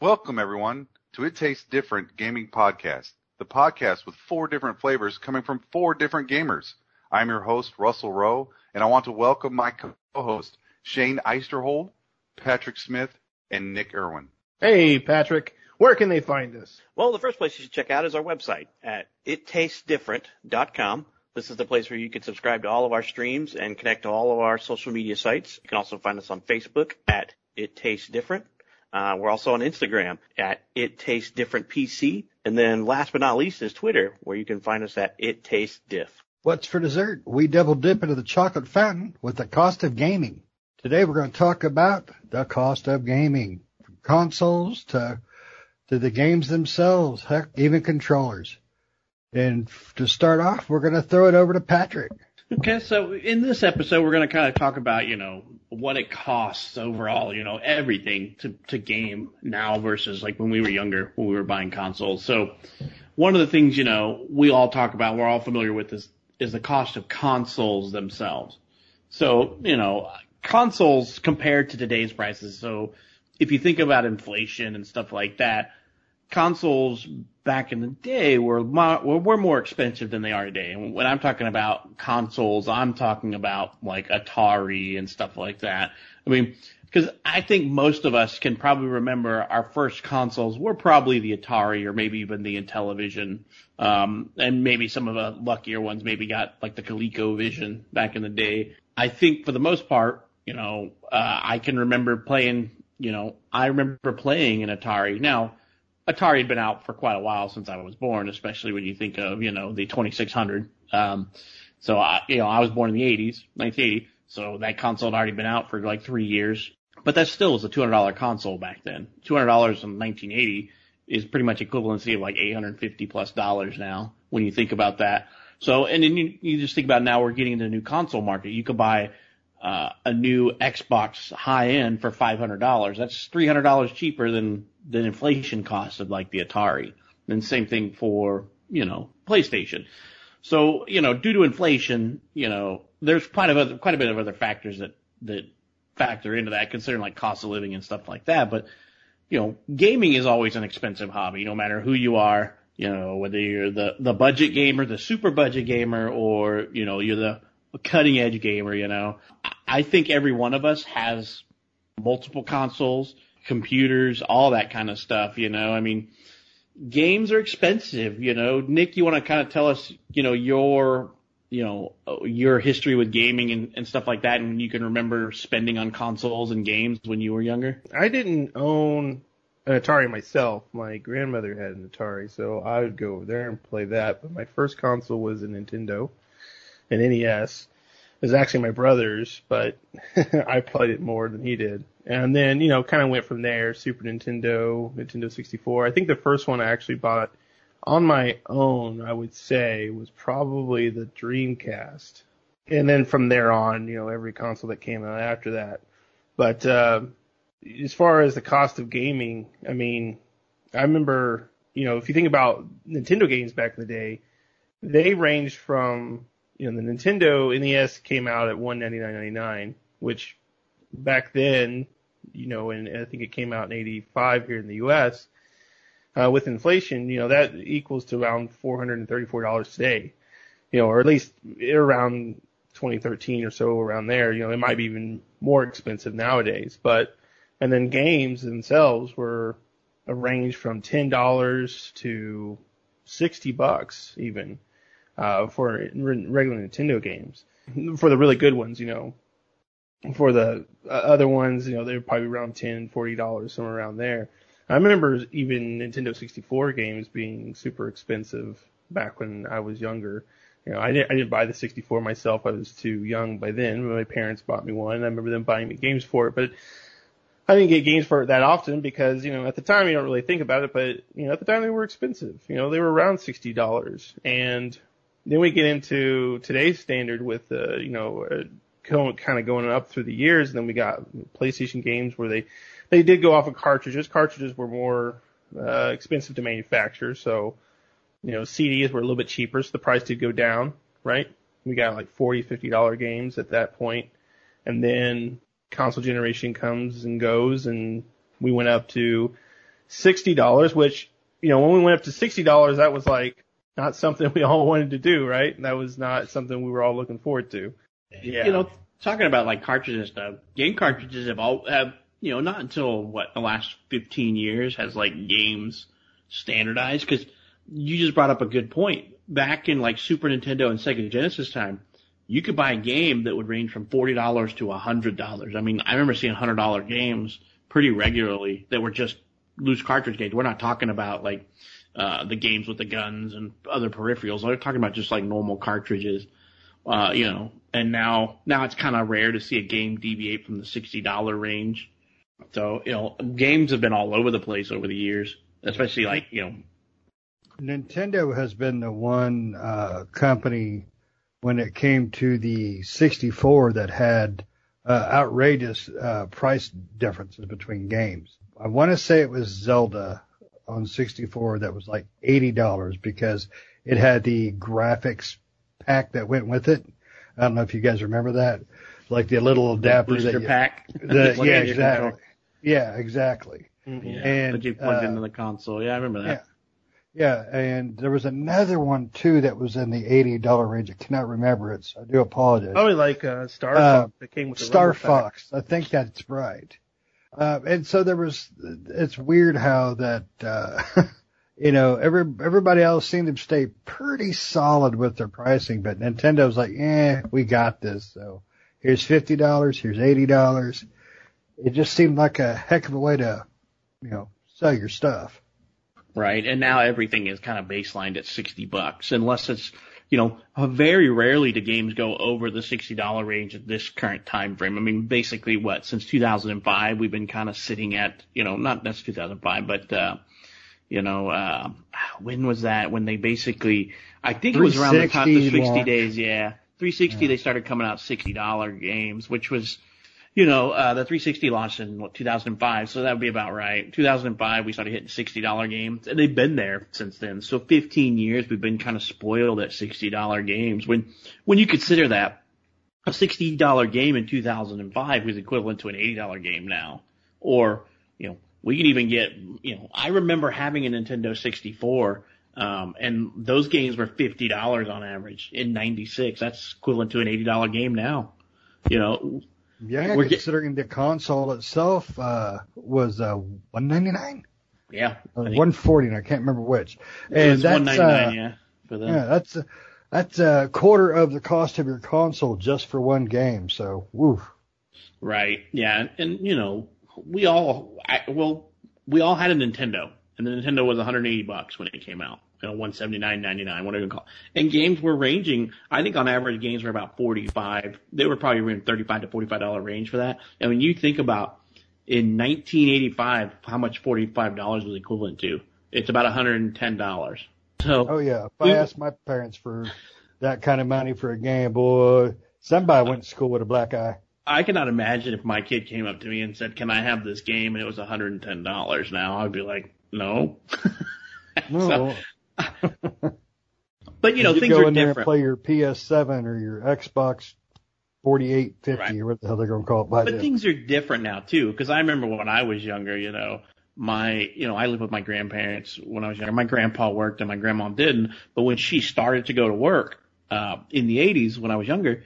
Welcome everyone to It Tastes Different Gaming Podcast, the podcast with four different flavors coming from four different gamers. I'm your host, Russell Rowe, and I want to welcome my co-host, Shane Eisterhold, Patrick Smith, and Nick Irwin. Hey, Patrick. Where can they find us? Well, the first place you should check out is our website at ittastesdifferent.com. This is the place where you can subscribe to all of our streams and connect to all of our social media sites. You can also find us on Facebook at It Tastes Different. Uh, we're also on Instagram at It Tastes Different PC. And then last but not least is Twitter, where you can find us at It Tastes Diff. What's for dessert? We double dip into the chocolate fountain with the cost of gaming. Today we're going to talk about the cost of gaming, from consoles to to the games themselves, heck, even controllers. And to start off, we're going to throw it over to Patrick. Okay, so in this episode, we're going to kind of talk about, you know, what it costs overall, you know, everything to, to game now versus like when we were younger, when we were buying consoles. So one of the things, you know, we all talk about, we're all familiar with is, is the cost of consoles themselves. So, you know, consoles compared to today's prices. So if you think about inflation and stuff like that, consoles back in the day were more, were more expensive than they are today. And when I'm talking about consoles, I'm talking about like Atari and stuff like that. I mean, because I think most of us can probably remember our first consoles were probably the Atari or maybe even the Intellivision. Um, and maybe some of the luckier ones maybe got like the ColecoVision back in the day. I think for the most part, you know, uh, I can remember playing, you know, I remember playing an Atari. Now, Atari had been out for quite a while since I was born, especially when you think of, you know, the 2600. Um, so I, you know, I was born in the 80s, 1980. So that console had already been out for like three years, but that still was a $200 console back then. $200 in 1980 is pretty much equivalency of like 850 plus dollars now when you think about that. So, and then you, you just think about now we're getting into the new console market. You could buy uh, a new Xbox high end for $500. That's $300 cheaper than, than inflation cost of like the Atari. And same thing for, you know, PlayStation. So, you know, due to inflation, you know, there's quite a, other, quite a bit of other factors that, that factor into that, considering like cost of living and stuff like that. But, you know, gaming is always an expensive hobby, no matter who you are, you know, whether you're the, the budget gamer, the super budget gamer, or, you know, you're the, cutting edge gamer, you know. I think every one of us has multiple consoles, computers, all that kind of stuff, you know. I mean, games are expensive, you know. Nick, you want to kind of tell us, you know, your, you know, your history with gaming and, and stuff like that, and you can remember spending on consoles and games when you were younger? I didn't own an Atari myself. My grandmother had an Atari, so I would go over there and play that. But my first console was a Nintendo an NES. Was actually my brother's, but I played it more than he did. And then, you know, kind of went from there, Super Nintendo, Nintendo 64. I think the first one I actually bought on my own, I would say, was probably the Dreamcast. And then from there on, you know, every console that came out after that. But, uh, as far as the cost of gaming, I mean, I remember, you know, if you think about Nintendo games back in the day, they ranged from you know, the Nintendo NES came out at one ninety nine ninety nine, which back then, you know, and I think it came out in eighty five here in the U.S. Uh, with inflation, you know, that equals to around four hundred and thirty four dollars today, you know, or at least around 2013 or so around there. You know, it might be even more expensive nowadays, but and then games themselves were a range from ten dollars to sixty bucks even uh, for regular Nintendo games. For the really good ones, you know, for the uh, other ones, you know, they're probably around ten, forty dollars, somewhere around there. I remember even Nintendo 64 games being super expensive back when I was younger. You know, I didn't, I didn't buy the 64 myself. I was too young by then. My parents bought me one. I remember them buying me games for it, but I didn't get games for it that often because, you know, at the time you don't really think about it, but, you know, at the time they were expensive. You know, they were around $60. And then we get into today's standard with, uh, you know, uh, kind of going up through the years. And then we got PlayStation games where they, they did go off of cartridges. Cartridges were more, uh, expensive to manufacture. So, you know, CDs were a little bit cheaper. So the price did go down, right? We got like 40, 50 dollar games at that point. And then console generation comes and goes and we went up to sixty dollars, which you know when we went up to sixty dollars, that was like not something we all wanted to do, right? That was not something we were all looking forward to. Yeah. You know, talking about like cartridges and stuff, game cartridges have all have you know not until what the last fifteen years has like games standardized because you just brought up a good point. Back in like Super Nintendo and Sega Genesis time, you could buy a game that would range from forty dollars to a hundred dollars. I mean, I remember seeing hundred dollar games pretty regularly that were just loose cartridge games. We're not talking about like uh, the games with the guns and other peripherals. We're talking about just like normal cartridges. Uh, you know, and now now it's kind of rare to see a game deviate from the sixty dollar range. So you know, games have been all over the place over the years, especially like you know. Nintendo has been the one uh, company when it came to the 64 that had uh, outrageous uh, price differences between games. I want to say it was Zelda on 64 that was like $80 because it had the graphics pack that went with it. I don't know if you guys remember that, like the little adapter booster that you, pack. the, yeah, exactly. Yeah, exactly. Mhm. Yeah, And, but you plugged uh, into the console. Yeah, I remember that. Yeah, yeah, and there was another one too that was in the eighty dollar range. I cannot remember it, so I do apologize. Probably like uh, Star Uh, Fox that came with the Star Rumble Pack. Fox, I think that's right. Uh, and so there was. It's weird how that. Uh, you know, every everybody else seemed to stay pretty solid with their pricing, but Nintendo's like, eh, we got this. So here's fifty dollars, here's eighty dollars. It just seemed like a heck of a way to, you know, sell your stuff. Right. And now everything is kind of baselined at 60 bucks unless it's, you know, very rarely do games go over the $60 range at this current time frame. I mean, basically what, since 2005, we've been kind of sitting at, you know, not that's 2005, but, uh, you know, uh, when was that? When they basically, I think it was around the time, the 60 launch. days, yeah. 360, they started coming out $60 games, which was, you know, uh, the 360 launched in what, 2005, so that would be about right. 2005, we started hitting $60 games, and they've been there since then. So 15 years, we've been kind of spoiled at $60 games. When, when you consider that, a $60 game in 2005 was equivalent to an $80 game now. Or, you know, we can even get, you know, I remember having a Nintendo 64, um, and those games were $50 on average in 96. That's equivalent to an $80 game now. You know, Yeah, We're get- considering the console itself uh, was uh, one ninety nine yeah. one forty. I can't remember which. And that's 199 uh, yeah, for yeah, that's uh, that's a quarter of the cost of your console just for one game. So, woof. Right. Yeah. And, and you know, we all, I, well, we all had a Nintendo, and the Nintendo was 180 bucks when it came out. You know, 179.99, whatever you call it. And games were ranging. I think on average, games were about 45. They were probably in 35 to 45 dollar range for that. And when you think about in 1985, how much 45 dollars was equivalent to? It's about 110 dollars. So Oh yeah, if We- I asked my parents for that kind of money for a game, boy, somebody went to school with a black eye. I cannot imagine if my kid came up to me and said, "Can I have this game?" and it was $110. Now I'd be like, "No." No, But you know, you things go are in there and play your PS7 or your Xbox 4850 Right. or what the hell they're gonna call it by But then. things are different now too, because I remember when I was younger, you know, my, you know, I lived with my grandparents when I was younger. My grandpa worked and my grandma didn't. But when she started to go to work, uh, in the 80s when I was younger,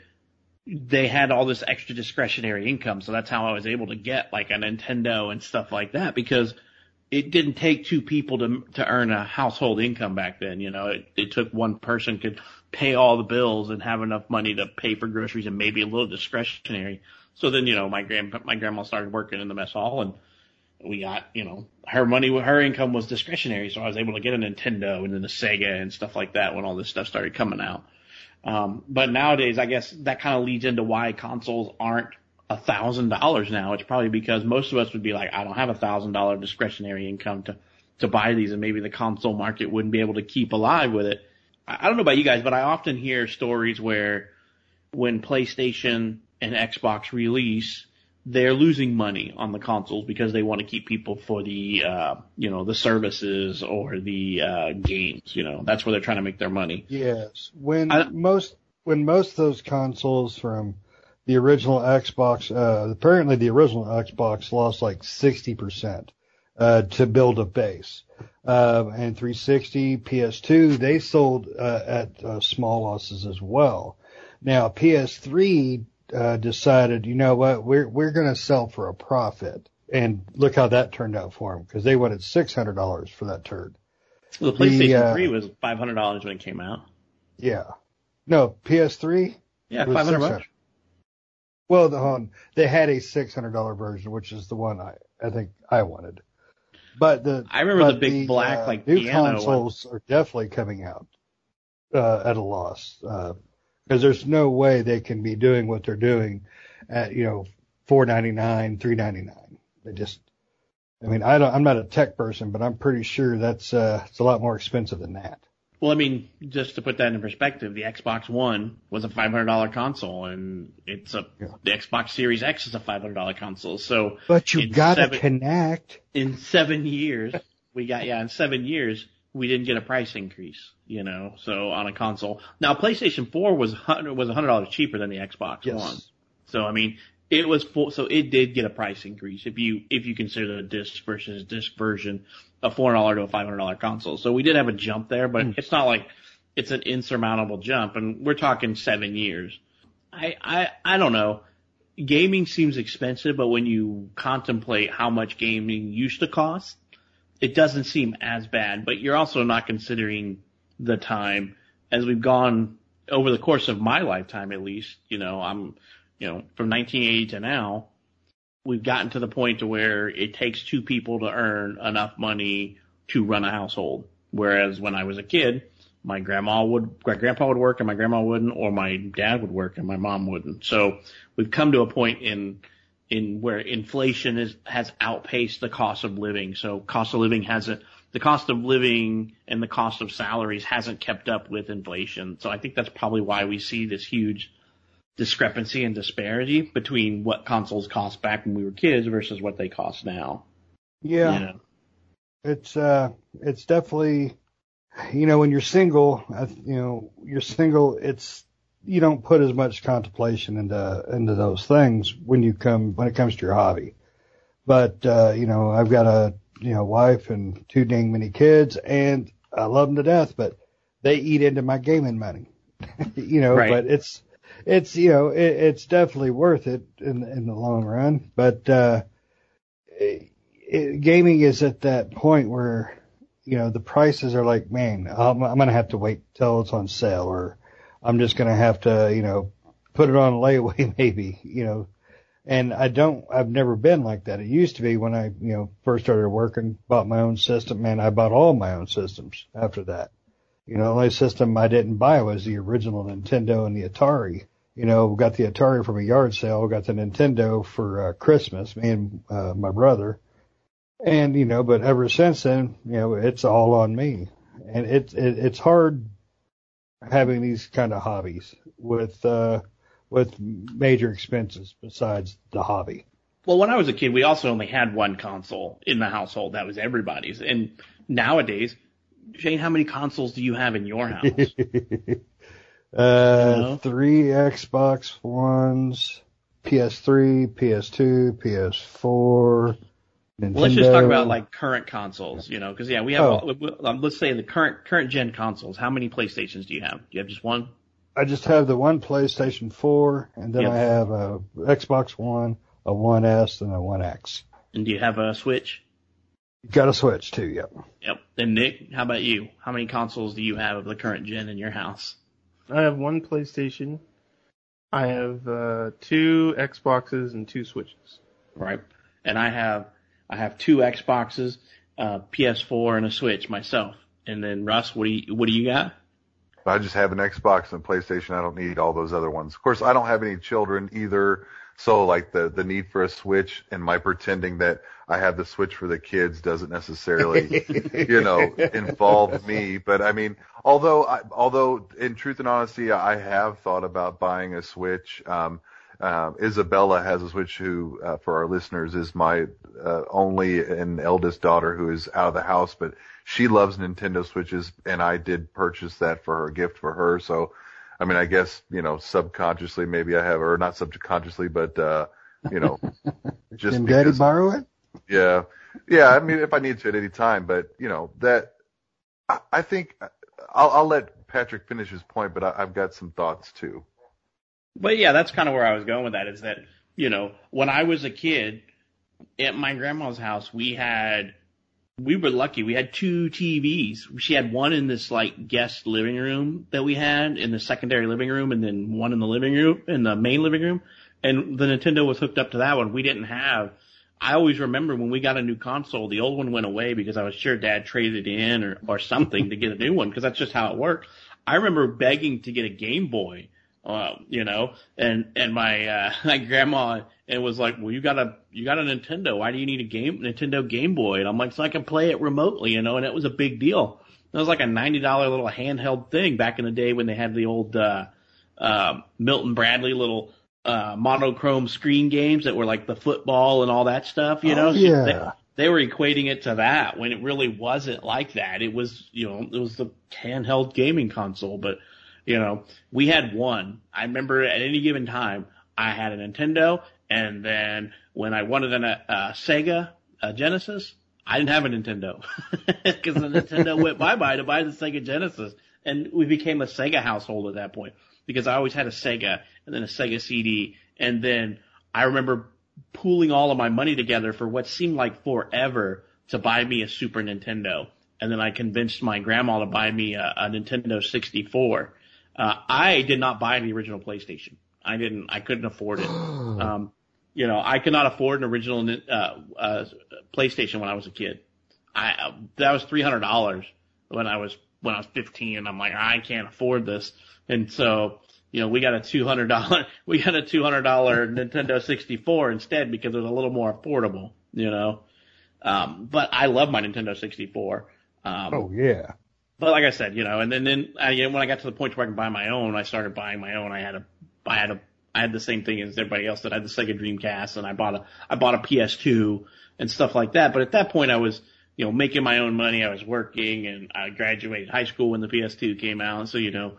they had all this extra discretionary income. So that's how I was able to get like a Nintendo and stuff like that because it didn't take two people to to earn a household income back then. You know, it, it took one person could pay all the bills and have enough money to pay for groceries and maybe a little discretionary. So then, you know, my grand my grandma started working in the mess hall and we got, you know, her money, her income was discretionary. So I was able to get a Nintendo and then a Sega and stuff like that when all this stuff started coming out. Um, but nowadays, I guess that kind of leads into why consoles aren't a thousand dollars now. It's probably because most of us would be like, I don't have a thousand dollar discretionary income to, to buy these and maybe the console market wouldn't be able to keep alive with it. I I don't know about you guys, but I often hear stories where when PlayStation and Xbox release, they're losing money on the consoles because they want to keep people for the, uh, you know, the services or the, uh, games, you know, that's where they're trying to make their money. Yes, when I- most when most of those consoles from the original Xbox, uh, apparently the original Xbox lost like sixty percent. uh, to build a base. Uh, and 360, PS2, they sold uh, at uh, small losses as well. Now PS3 uh, decided, you know what, we're we're going to sell for a profit, and look how that turned out for them because they wanted six hundred dollars for that turd. Well, the PlayStation The, uh, 3 was $500 when it came out. Yeah, no PS3. Yeah, 500 600. bucks. Well, the um, they had a six hundred dollar version, which is the one I I think I wanted. But the I remember the big black, uh, like, new piano one. consoles are definitely coming out uh, at a loss because there's no way they can be doing what they're doing at you know four ninety nine, three ninety nine. They just, I mean, I don't, I'm not a tech person, but I'm pretty sure that's uh, it's a lot more expensive than that. Well, I mean, just to put that in perspective, the Xbox One was a $500 console, and it's a Yeah. the Xbox Series X is a $500 console. So But you gotta connect. in seven years, we got yeah, in seven years we didn't get a price increase, you know. So on a console, now PlayStation 4 was hundred was hundred dollars cheaper than the Xbox Yes. One. So I mean, it was full, so it did get a price increase if you if you consider the disc versus disc version, a four dollar to a five hundred dollar console. So we did have a jump there, but hmm. it's not like it's an insurmountable jump, and we're talking seven years. I I I don't know. Gaming seems expensive, but when you contemplate how much gaming used to cost, it doesn't seem as bad. But you're also not considering the time as we've gone over the course of my lifetime, at least. You know, I'm, you know, from 1980 to now, we've gotten to the point to where it takes two people to earn enough money to run a household. Whereas when I was a kid, my grandma would, my grandpa would work and my grandma wouldn't, or my dad would work and my mom wouldn't. So we've come to a point in, in where inflation is, has outpaced the cost of living. So cost of living hasn't, the cost of living and the cost of salaries hasn't kept up with inflation. So I think that's probably why we see this huge discrepancy and disparity between what consoles cost back when we were kids versus what they cost now. Yeah. You know? it's uh it's definitely you know when you're single you know you're single it's you don't put as much contemplation into into those things when you come when it comes to your hobby but uh you know I've got a you know wife and two dang many kids and I love them to death but they eat into my gaming money you know Right. but it's it's you know it, it's definitely worth it in in the long run. But uh it, it, gaming is at that point where you know the prices are like man I'm, I'm gonna have to wait till it's on sale or I'm just gonna have to you know put it on layaway maybe you know. And I don't I've never been like that. It used to be when I you know first started working bought my own system man I bought all my own systems after that. You know the only system I didn't buy was the original Nintendo and the Atari you know got the Atari from a yard sale got the Nintendo for uh, Christmas me and uh, my brother and you know, but ever since then, you know, it's all on me, and it's it, it's hard having these kind of hobbies with uh with major expenses besides the hobby. Well, when I was a kid, we also only had one console in the household. That was everybody's. And nowadays, Shane, how many consoles do you have in your house? uh, know? three Xbox Ones, PS3, PS2, PS4. Nintendo. Well, let's just talk about like current consoles, you know, because yeah, we have. Oh. all- um, let's say the current current gen consoles. How many PlayStations do you have? Do you have just one? I just have the one PlayStation 4, and then Yep. I have a Xbox One, a One S, and a One X. And do you have a Switch? Got a Switch too. Yep. Yep. And Nick, how about you? How many consoles do you have of the current gen in your house? I have one PlayStation. I have uh, two Xboxes and two Switches. Right. And I have I have two Xboxes, uh, PS4, and a Switch myself. And then Russ, what do you what do you got? I just have an Xbox and PlayStation. I don't need all those other ones. Of course, I don't have any children either. So like the, the need for a Switch and my pretending that I have the Switch for the kids doesn't necessarily, you know, involve me. But I mean, although, I, although in truth and honesty, I have thought about buying a Switch. Um, um, Isabella has a Switch who, uh, for our listeners, is my uh, only and eldest daughter who is out of the house, but she loves Nintendo Switches, and I did purchase that for her gift for her. So, I mean, I guess you know, subconsciously, maybe I have, or not subconsciously, but uh, you know, just Can Daddy because, borrow it? yeah. yeah, I mean, if I need to at any time, but you know that I, I think I'll, I'll let Patrick finish his point, but I, I've got some thoughts too. But yeah, that's kind of where I was going with that. Is that you know when I was a kid at my grandma's house, we had we were lucky. We had two TVs. She had one in this like guest living room that we had in the secondary living room, and then one in the living room in the main living room. And the Nintendo was hooked up to that one. We didn't have. I always remember when we got a new console, the old one went away because I was sure Dad traded in or or something to get a new one because that's just how it worked. I remember begging to get a Game Boy uh, you know, and and my uh, my grandma and was like, well, you got a you got a Nintendo. Why do you need a game Nintendo Game Boy? And I'm like, so I can play it remotely, you know. And it was a big deal. It was like a ninety dollar little handheld thing back in the day when they had the old uh, uh, Milton Bradley little uh, monochrome screen games that were like the football and all that stuff, you know. Oh, yeah. They, they were equating it to that when it really wasn't like that. It was, you know, it was the handheld gaming console, but you know, we had one. I remember at any given time, I had a Nintendo, and then when I wanted a, a uh, Sega a Genesis, I didn't have a Nintendo. Because the Nintendo went bye bye to buy the Sega Genesis, and we became a Sega household at that point because I always had a Sega and then a Sega CD, and then I remember pooling all of my money together for what seemed like forever to buy me a Super Nintendo, and then I convinced my grandma to buy me a, a Nintendo 64 uh, I did not buy the original PlayStation. I didn't. I couldn't afford it. Um, you know, I could not afford an original uh, uh, PlayStation when I was a kid. I uh, that was three hundred dollars when I was when I was fifteen. And I'm like, I can't afford this. And so, you know, we got a two hundred dollar we got a two hundred dollar Nintendo sixty four instead because it was a little more affordable. You know, um, but I love my Nintendo sixty four. Um, Oh yeah. But like I said, you know, and then then I, when I got to the point where I can buy my own, I started buying my own. I had a, I had a, I had the same thing as everybody else that I had the Sega Dreamcast, and I bought a, I bought a PS2 and stuff like that. But at that point, I was, you know, making my own money. I was working, and I graduated high school when the PS2 came out. So you know,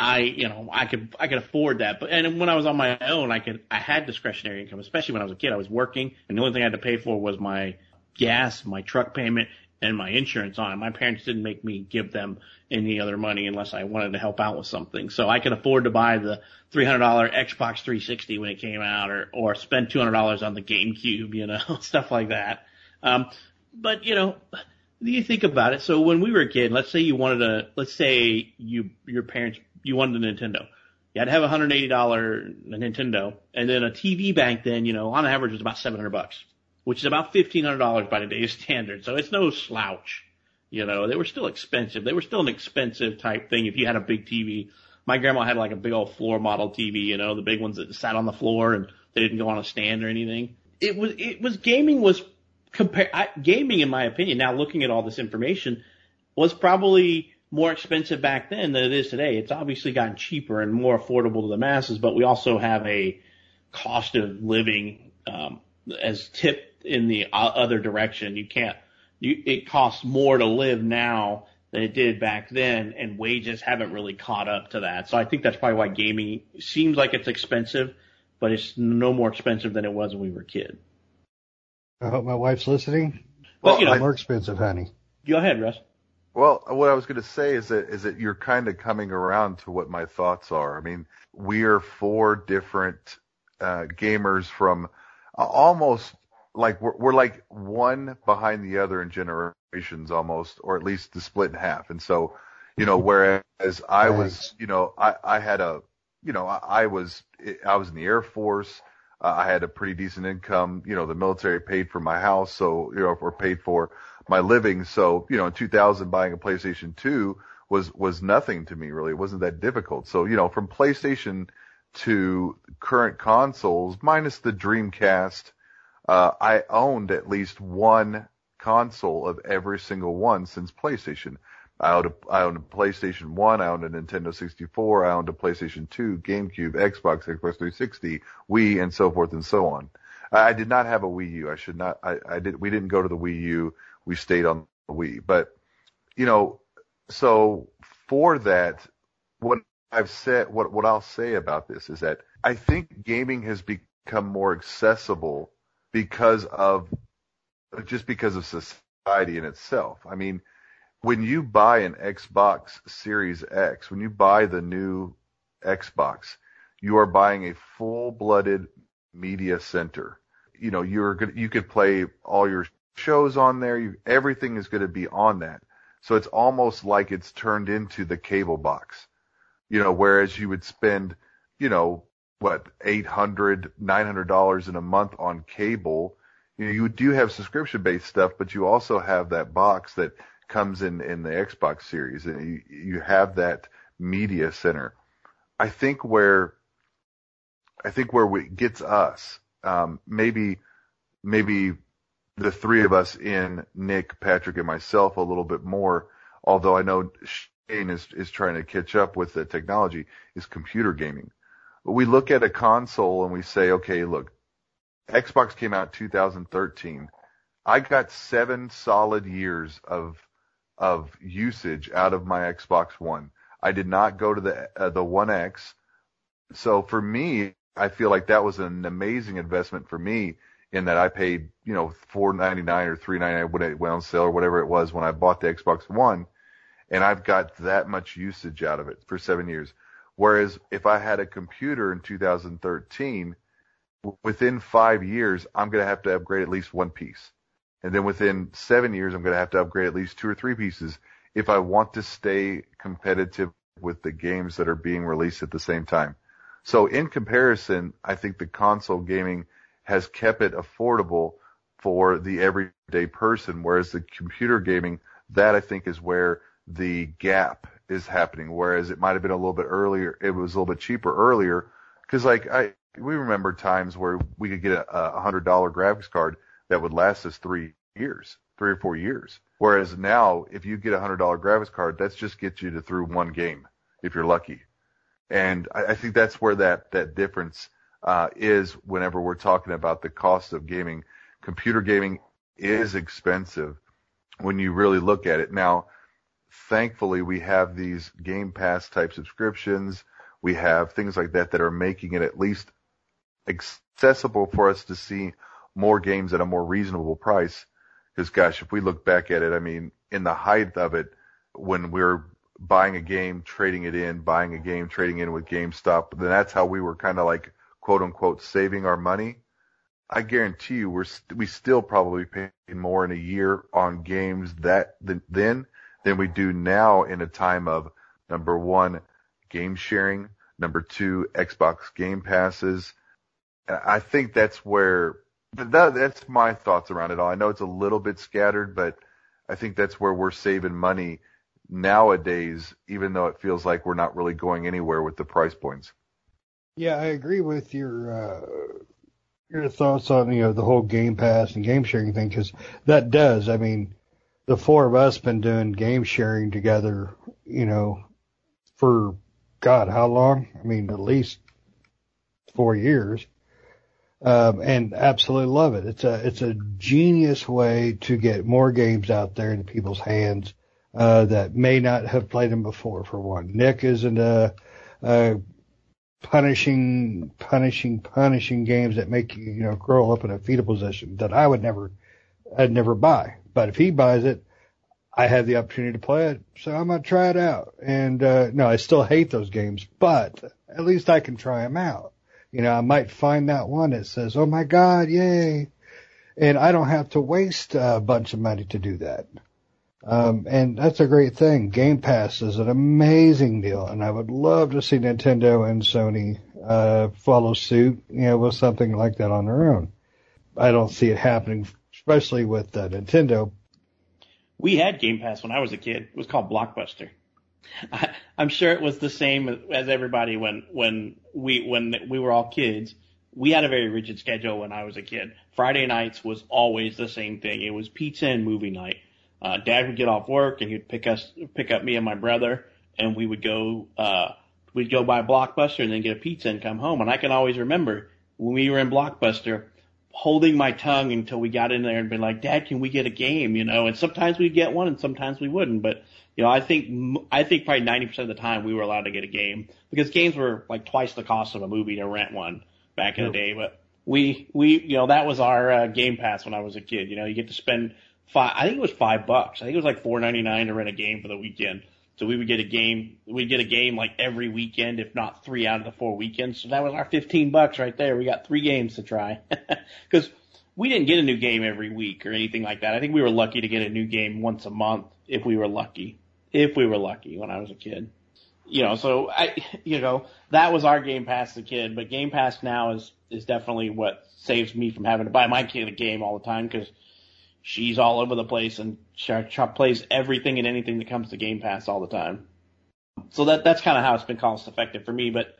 I, you know, I could, I could afford that. But and when I was on my own, I could, I had discretionary income, especially when I was a kid. I was working, and the only thing I had to pay for was my gas, my truck payment, and my insurance on it. My parents didn't make me give them any other money unless I wanted to help out with something. So I could afford to buy the $300 Xbox 360 when it came out or, or spend $200 on the GameCube, you know, stuff like that. Um, but you know, you think about it. So when we were a kid, let's say you wanted a, let's say you, your parents, you wanted a Nintendo. You had to have a $180 Nintendo and then a TV bank then, you know, on average was about 700 bucks which is about fifteen hundred dollars by today's standards. So it's no slouch. You know, they were still expensive. They were still an expensive type thing if you had a big TV. My grandma had like a big old floor model TV, you know, the big ones that sat on the floor and they didn't go on a stand or anything. It was, it was, gaming was compare, I, gaming in my opinion, now looking at all this information, was probably more expensive back then than it is today. It's obviously gotten cheaper and more affordable to the masses, but we also have a cost of living, um, as tipped in the other direction. You can't. You, it costs more to live now than it did back then, and wages haven't really caught up to that. So I think that's probably why gaming seems like it's expensive, but it's no more expensive than it was when we were a kid. I hope my wife's listening. Well, you know, More expensive, honey. go ahead, Russ. Well, what I was going to say is that is that you're kind of coming around to what my thoughts are. I mean, we are four different uh, gamers from almost like we're, we're like one behind the other in generations almost, or at least the split in half. And so, you know, whereas I was, you know, I, I had a, you know, I, I was, I was in the Air Force. Uh, I had a pretty decent income. You know, the military paid for my house, so you know, or paid for my living. So, you know, in 2000, buying a PlayStation 2 was was nothing to me really. It wasn't that difficult. So, you know, from PlayStation to current consoles, minus the Dreamcast, uh, I owned at least one console of every single one since PlayStation. I owned a, I owned a PlayStation 1, I owned a Nintendo 64, I owned a PlayStation 2, GameCube, Xbox, Xbox 360, Wii, and so forth and so on. I I did not have a Wii U. I should not, I, I did, we didn't go to the Wii U. We stayed on the Wii. But, you know, so for that, what I've said, what, what I'll say about this is that I think gaming has become more accessible because of just because of society in itself. I mean, when you buy an Xbox Series X, when you buy the new Xbox, you are buying a full-blooded media center. You know, you're good, you could play all your shows on there. You, everything is going to be on that. So it's almost like it's turned into the cable box. You know, whereas you would spend, you know, what, eight hundred, nine hundred dollars in a month on cable. You know, you do have subscription based stuff, but you also have that box that comes in in the Xbox series and you, you have that media center. I think where I think where it gets us, um, maybe maybe the three of us in Nick, Patrick, and myself a little bit more. Although I know is is trying to catch up with the technology, is computer gaming. We look at a console and we say, okay, look, Xbox came out 2013. I got seven solid years of of usage out of my Xbox One. I did not go to the uh, the One X. So for me, I feel like that was an amazing investment for me in that I paid, you know, four ninety nine or three ninety nine when it went on sale or whatever it was when I bought the Xbox One, and I've got that much usage out of it for seven years. Whereas if I had a computer in 2013, within five years, I'm going to have to upgrade at least one piece. And then within seven years, I'm going to have to upgrade at least two or three pieces if I want to stay competitive with the games that are being released at the same time. So in comparison, I think the console gaming has kept it affordable for the everyday person, whereas the computer gaming, that I think is where the gap is happening. Whereas it might have been a little bit earlier, it was a little bit cheaper earlier, because like I, we remember times where we could get a, a hundred dollar graphics card that would last us three years, three or four years. Whereas now, if you get a hundred dollar graphics card, that's just gets you to through one game if you're lucky. And I, I think that's where that that difference uh, is whenever we're talking about the cost of gaming. Computer gaming is expensive when you really look at it. Now, thankfully, we have these Game Pass type subscriptions. We have things like that that are making it at least accessible for us to see more games at a more reasonable price. Because gosh, if we look back at it, I mean, in the height of it, when we're buying a game, trading it in, buying a game, trading in with GameStop, then that's how we were kind of like quote unquote saving our money, I guarantee you we're st- we still probably pay more in a year on games that th- then than we do now in a time of number one game sharing, number two Xbox Game Passes. I think that's where that, that's my thoughts around it all. I know it's a little bit scattered, but I think that's where we're saving money nowadays, even though it feels like we're not really going anywhere with the price points. Yeah, I agree with your uh, your thoughts on you know the whole Game Pass and game sharing thing because that does. I mean, the four of us been doing game sharing together, you know, for God, how long? I mean, at least four years, um, and absolutely love it. It's a it's a genius way to get more games out there into people's hands uh, that may not have played them before. For one, Nick isn't a, a punishing, punishing, punishing games that make you, you know, curl up in a fetal position that I would never, I'd never buy. But if he buys it, I have the opportunity to play it, so I'm gonna try it out. And uh, no, I still hate those games, but at least I can try them out. You know, I might find that one that says, "Oh my God, yay!" and I don't have to waste a bunch of money to do that. Um, and that's a great thing. Game Pass is an amazing deal, and I would love to see Nintendo and Sony uh, follow suit, you know, with something like that on their own. I don't see it happening, especially with uh, Nintendo. We had Game Pass when I was a kid. It was called Blockbuster. I, I'm sure it was the same as everybody when when we when we were all kids. We had a very rigid schedule when I was a kid. Friday nights was always the same thing. It was pizza and movie night uh, dad would get off work and he'd pick us, pick up me and my brother and we would go, uh, we'd go by Blockbuster and then get a pizza and come home. And I can always remember when we were in Blockbuster holding my tongue until we got in there and been like, dad, can we get a game? You know, and sometimes we'd get one and sometimes we wouldn't, but you know, I think, I think probably 90% of the time we were allowed to get a game because games were like twice the cost of a movie to rent one back in the day. But we we you know that was our uh, Game Pass when I was a kid. You know, you get to spend five. I think it was five bucks. I think it was like four ninety nine to rent a game for the weekend. So we would get a game. We'd get a game like every weekend, if not three out of the four weekends. So that was our fifteen bucks right there. We got three games to try because we didn't get a new game every week or anything like that. I think we were lucky to get a new game once a month if we were lucky. If we were lucky when I was a kid you know, so I, you know, that was our Game Pass as a kid, but Game Pass now is is definitely what saves me from having to buy my kid a game all the time because she's all over the place and she, plays everything and anything that comes to Game Pass all the time. So that that's kind of how it's been cost effective for me. But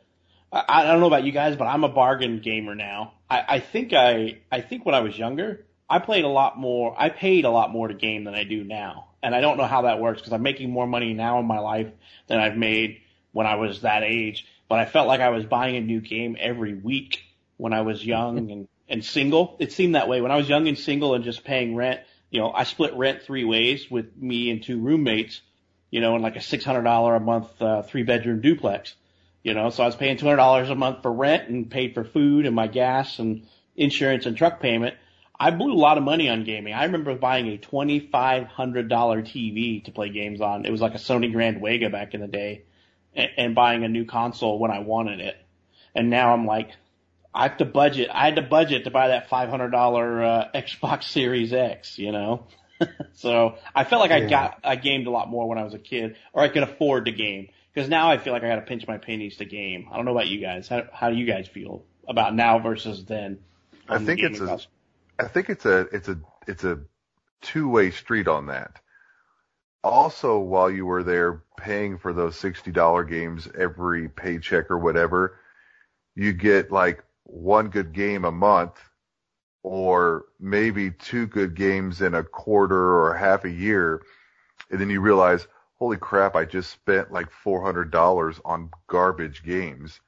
I, I don't know about you guys, but I'm a bargain gamer now. I, I think I I think when I was younger, I played a lot more. I paid a lot more to game than I do now and I don't know how that works because I'm making more money now in my life than I've made when I was that age. But I felt like I was buying a new game every week when I was young and, and single. It seemed that way when I was young and single and just paying rent. You know, I split rent three ways with me and two roommates. You know, in like a six hundred dollar a month uh, three bedroom duplex. You know, so I was paying two hundred dollars a month for rent and paid for food and my gas and insurance and truck payment I blew a lot of money on gaming. I remember buying a $2,500 TV to play games on. It was like a Sony Grand Wega back in the day and, and buying a new console when I wanted it. And now I'm like, I have to budget. I had to budget to buy that $500 uh, Xbox Series X, you know? so I felt like yeah. I got, I gamed a lot more when I was a kid or I could afford to game. Cause now I feel like I gotta pinch my pennies to game. I don't know about you guys. How, how do you guys feel about now versus then? I think it's a, I think it's a it's a it's a two way street on that. Also, while you were there paying for those sixty dollar games every paycheck or whatever, you get like one good game a month, or maybe two good games in a quarter or half a year, and then you realize, holy crap, I just spent like four hundred dollars on garbage games.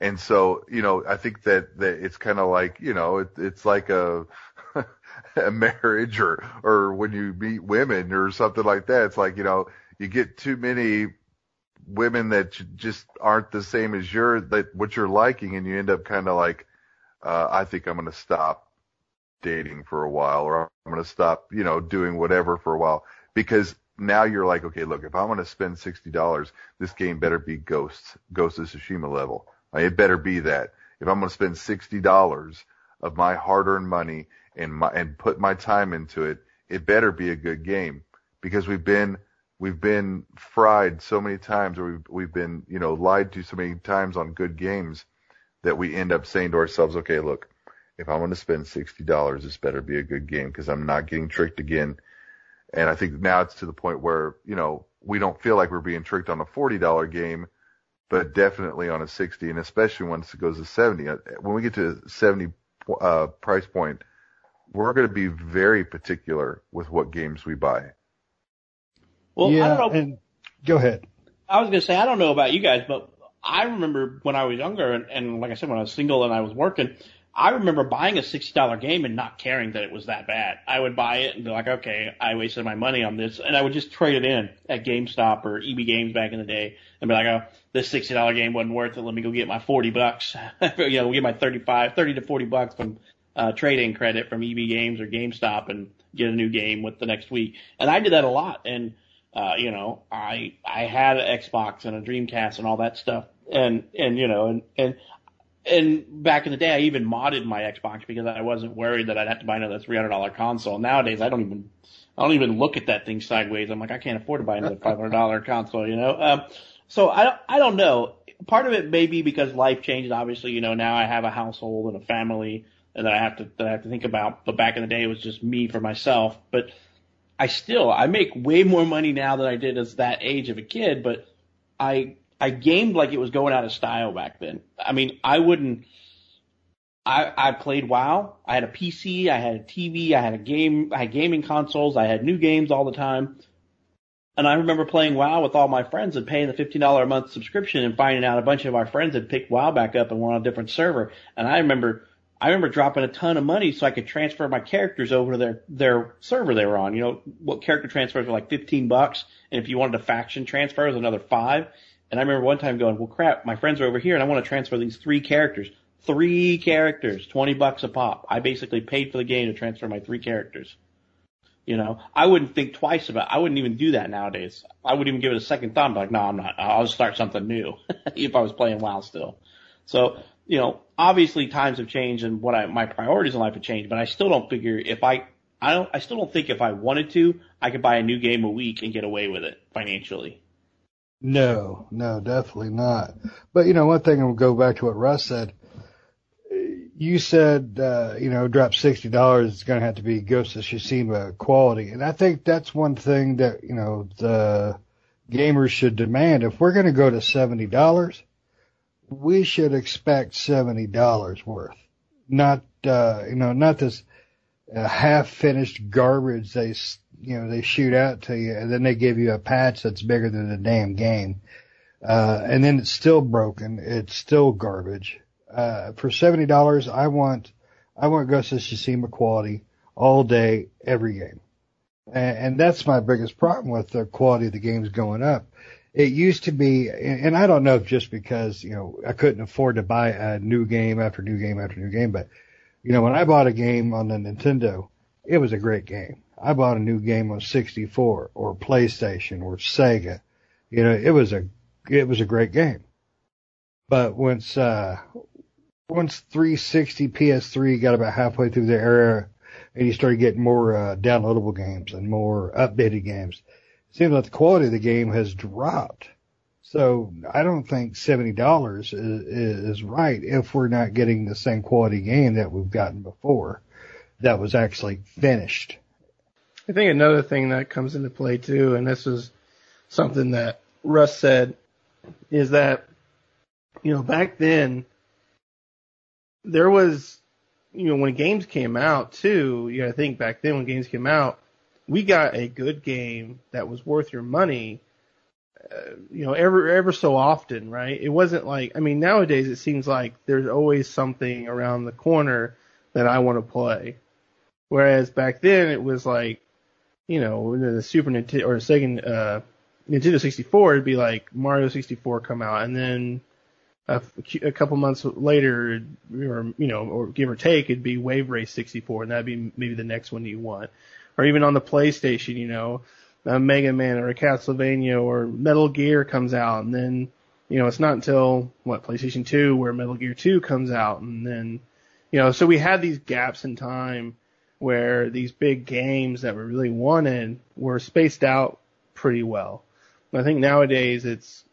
And so, you know, I think that, that it's kind of like, you know, it, it's like a, a marriage or or when you meet women or something like that. It's like you know you get too many women that just aren't the same as your that what you're liking, and you end up kind of like uh, I think I'm going to stop dating for a while, or I'm going to stop you know doing whatever for a while because now you're like okay look if I'm going to spend sixty dollars this game better be Ghosts Ghost of Tsushima level. It better be that. If I'm going to spend sixty dollars of my hard-earned money and my, and put my time into it, it better be a good game because we've been we've been fried so many times or we've we've been you know lied to so many times on good games that we end up saying to ourselves, okay, look, if I'm going to spend sixty dollars, this better be a good game because I'm not getting tricked again. And I think now it's to the point where you know we don't feel like we're being tricked on a forty dollar game, but definitely on a sixty, and especially once it goes to seventy. When we get to seventy uh, price point, we're going to be very particular with what games we buy. Well, yeah, I don't know. And go ahead. I was going to say, I don't know about you guys, but I remember when I was younger and, and like I said, when I was single and I was working, I remember buying a $60 game and not caring that it was that bad. I would buy it and be like, okay, I wasted my money on this. And I would just trade it in at GameStop or EB Games back in the day and be like, oh, this $60 game wasn't worth it. Let me go get my 40 bucks. you know, get my 35, 30 to 40 bucks from uh, trading credit from EB Games or GameStop and get a new game with the next week. And I did that a lot. And, uh, you know, I, I had an Xbox and a Dreamcast and all that stuff. And, and, you know, and, and, and back in the day, I even modded my Xbox because I wasn't worried that I'd have to buy another $300 console. Nowadays, I don't even, I don't even look at that thing sideways. I'm like, I can't afford to buy another $500 console, you know? Um, so I, I don't know. Part of it may be because life changed. Obviously, you know, now I have a household and a family and that I have to that I have to think about. But back in the day, it was just me for myself. But I still I make way more money now than I did as that age of a kid. But I I gamed like it was going out of style back then. I mean, I wouldn't. I I played WoW. I had a PC. I had a TV. I had a game. I had gaming consoles. I had new games all the time. And I remember playing WoW with all my friends and paying the $15 a month subscription and finding out a bunch of our friends had picked WoW back up and were on a different server. And I remember I remember dropping a ton of money so I could transfer my characters over to their their server they were on. You know, what character transfers were like 15 bucks, and if you wanted a faction transfer, it was another five. And I remember one time going, well, crap, my friends are over here, and I want to transfer these three characters. three characters, 20 bucks a pop. I basically paid for the game to transfer my three characters. You know, I wouldn't think twice about. It. I wouldn't even do that nowadays. I wouldn't even give it a second thought. I'm like, no, I'm not. I'll start something new if I was playing WoW still. So, you know, obviously times have changed and what I, my priorities in life have changed, but I still don't figure if I, I don't, I still don't think if I wanted to, I could buy a new game a week and get away with it financially. No, no, definitely not. But you know, one thing I'll go back to what Russ said. You said, uh, you know, drop sixty dollars. It's going to have to be Ghost of Tsushima quality, and I think that's one thing that you know the gamers should demand. If we're going to go to seventy dollars, we should expect seventy dollars worth, not uh, you know, not this uh, half finished garbage they you know, they shoot out to you and then they give you a patch that's bigger than the damn game. Uh, and then it's still broken. It's still garbage. Uh, for $70, I want, I want Ghost of Tsushima quality all day, every game. And, and that's my biggest problem with the quality of the games going up. It used to be, and I don't know if just because, you know, I couldn't afford to buy a new game after new game after new game, but, you know, when I bought a game on the Nintendo, it was a great game. I bought a new game on 64 or PlayStation or Sega. You know, it was a, it was a great game. But once, uh, once 360 PS3 got about halfway through the era and you started getting more, uh, downloadable games and more updated games, seems like the quality of the game has dropped. So I don't think $70 is, is right if we're not getting the same quality game that we've gotten before that was actually finished. I think another thing that comes into play too, and this is something that Russ said, is that, you know, back then, there was, you know, when games came out too, you know, I think back then when games came out, we got a good game that was worth your money, uh, you know, ever, ever so often, right? It wasn't like, I mean, nowadays it seems like there's always something around the corner that I want to play. Whereas back then it was like, you know, the Super Nintendo or Sega uh, Nintendo 64, it'd be like Mario 64 come out, and then a, a couple months later, or you know, or give or take, it'd be Wave Race 64, and that'd be maybe the next one you want. Or even on the PlayStation, you know, a Mega Man or a Castlevania or Metal Gear comes out, and then you know, it's not until what PlayStation 2 where Metal Gear 2 comes out, and then you know, so we had these gaps in time where these big games that were really wanted were spaced out pretty well. I think nowadays it's,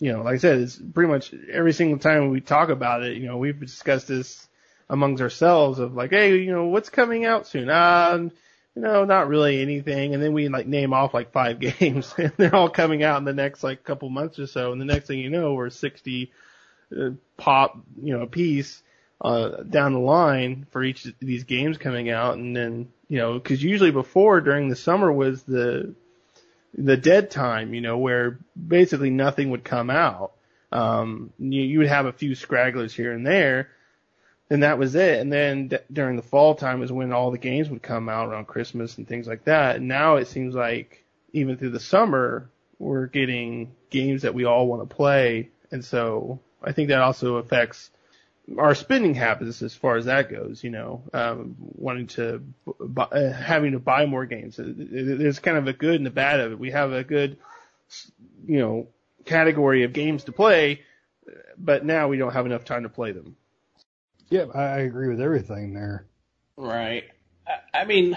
you know, like I said, it's pretty much every single time we talk about it, you know, we've discussed this amongst ourselves of like, hey, you know, what's coming out soon? Uh, you know, not really anything. And then we like name off like five games and they're all coming out in the next like couple months or so. And the next thing you know, we're 60 uh, pop, you know, a piece uh, down the line for each of these games coming out, and then you know, because usually before during the summer was the the dead time, you know, where basically nothing would come out. Um, you, you would have a few scragglers here and there, and that was it. And then d- during the fall time was when all the games would come out around Christmas and things like that. And now it seems like even through the summer, we're getting games that we all want to play. And so I think that also affects our spending habits as far as that goes, you know, um, wanting to, buy, uh, having to buy more games. There's kind of a good and a bad of it. We have a good, you know, category of games to play, but now we don't have enough time to play them. Yeah, I agree with everything there. Right. I mean,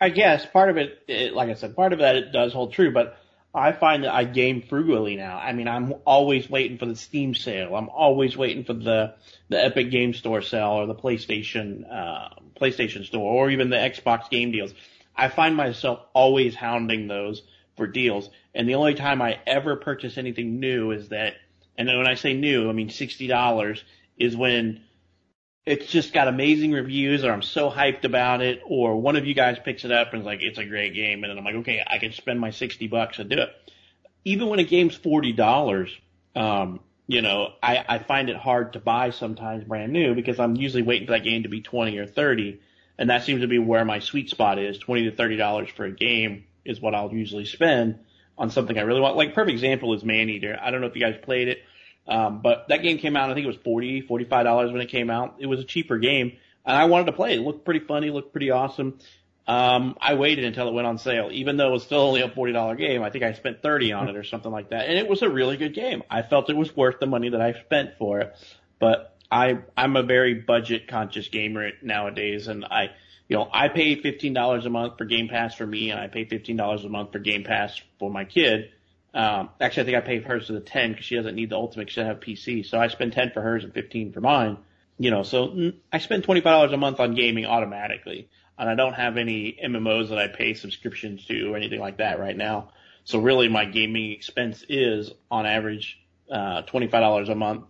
I guess part of it, it like I said, part of that it does hold true, but I find that I game frugally now. I mean, I'm always waiting for the Steam sale. I'm always waiting for the the Epic Game Store sale or the PlayStation uh, PlayStation Store or even the Xbox game deals. I find myself always hounding those for deals. And the only time I ever purchase anything new is that, and when I say new, I mean sixty dollars is when it's just got amazing reviews or I'm so hyped about it or one of you guys picks it up and is like, it's a great game. And then I'm like, okay, I can spend my 60 bucks and do it. Even when a game's $40, um, you know, I, I find it hard to buy sometimes brand new because I'm usually waiting for that game to be 20 or 30. And that seems to be where my sweet spot is. 20 to $30 for a game is what I'll usually spend on something I really want. Like perfect example is Maneater. I don't know if you guys played it. Um, but that game came out, I think it was 40 $45 when it came out. It was a cheaper game and I wanted to play it. Looked pretty funny, looked pretty awesome. Um, I waited until it went on sale, even though it was still only a $40 game. I think I spent 30 on it or something like that. And it was a really good game. I felt it was worth the money that I spent for it. But I, I'm a very budget conscious gamer nowadays and I, you know, I pay $15 a month for Game Pass for me and I pay $15 a month for Game Pass for my kid. Um, actually, I think I pay hers to the 10 because she doesn't need the Ultimate. She doesn't have PC. So I spend 10 for hers and 15 for mine. You know, so I spend $25 a month on gaming automatically. And I don't have any MMOs that I pay subscriptions to or anything like that right now. So really my gaming expense is on average, uh, $25 a month.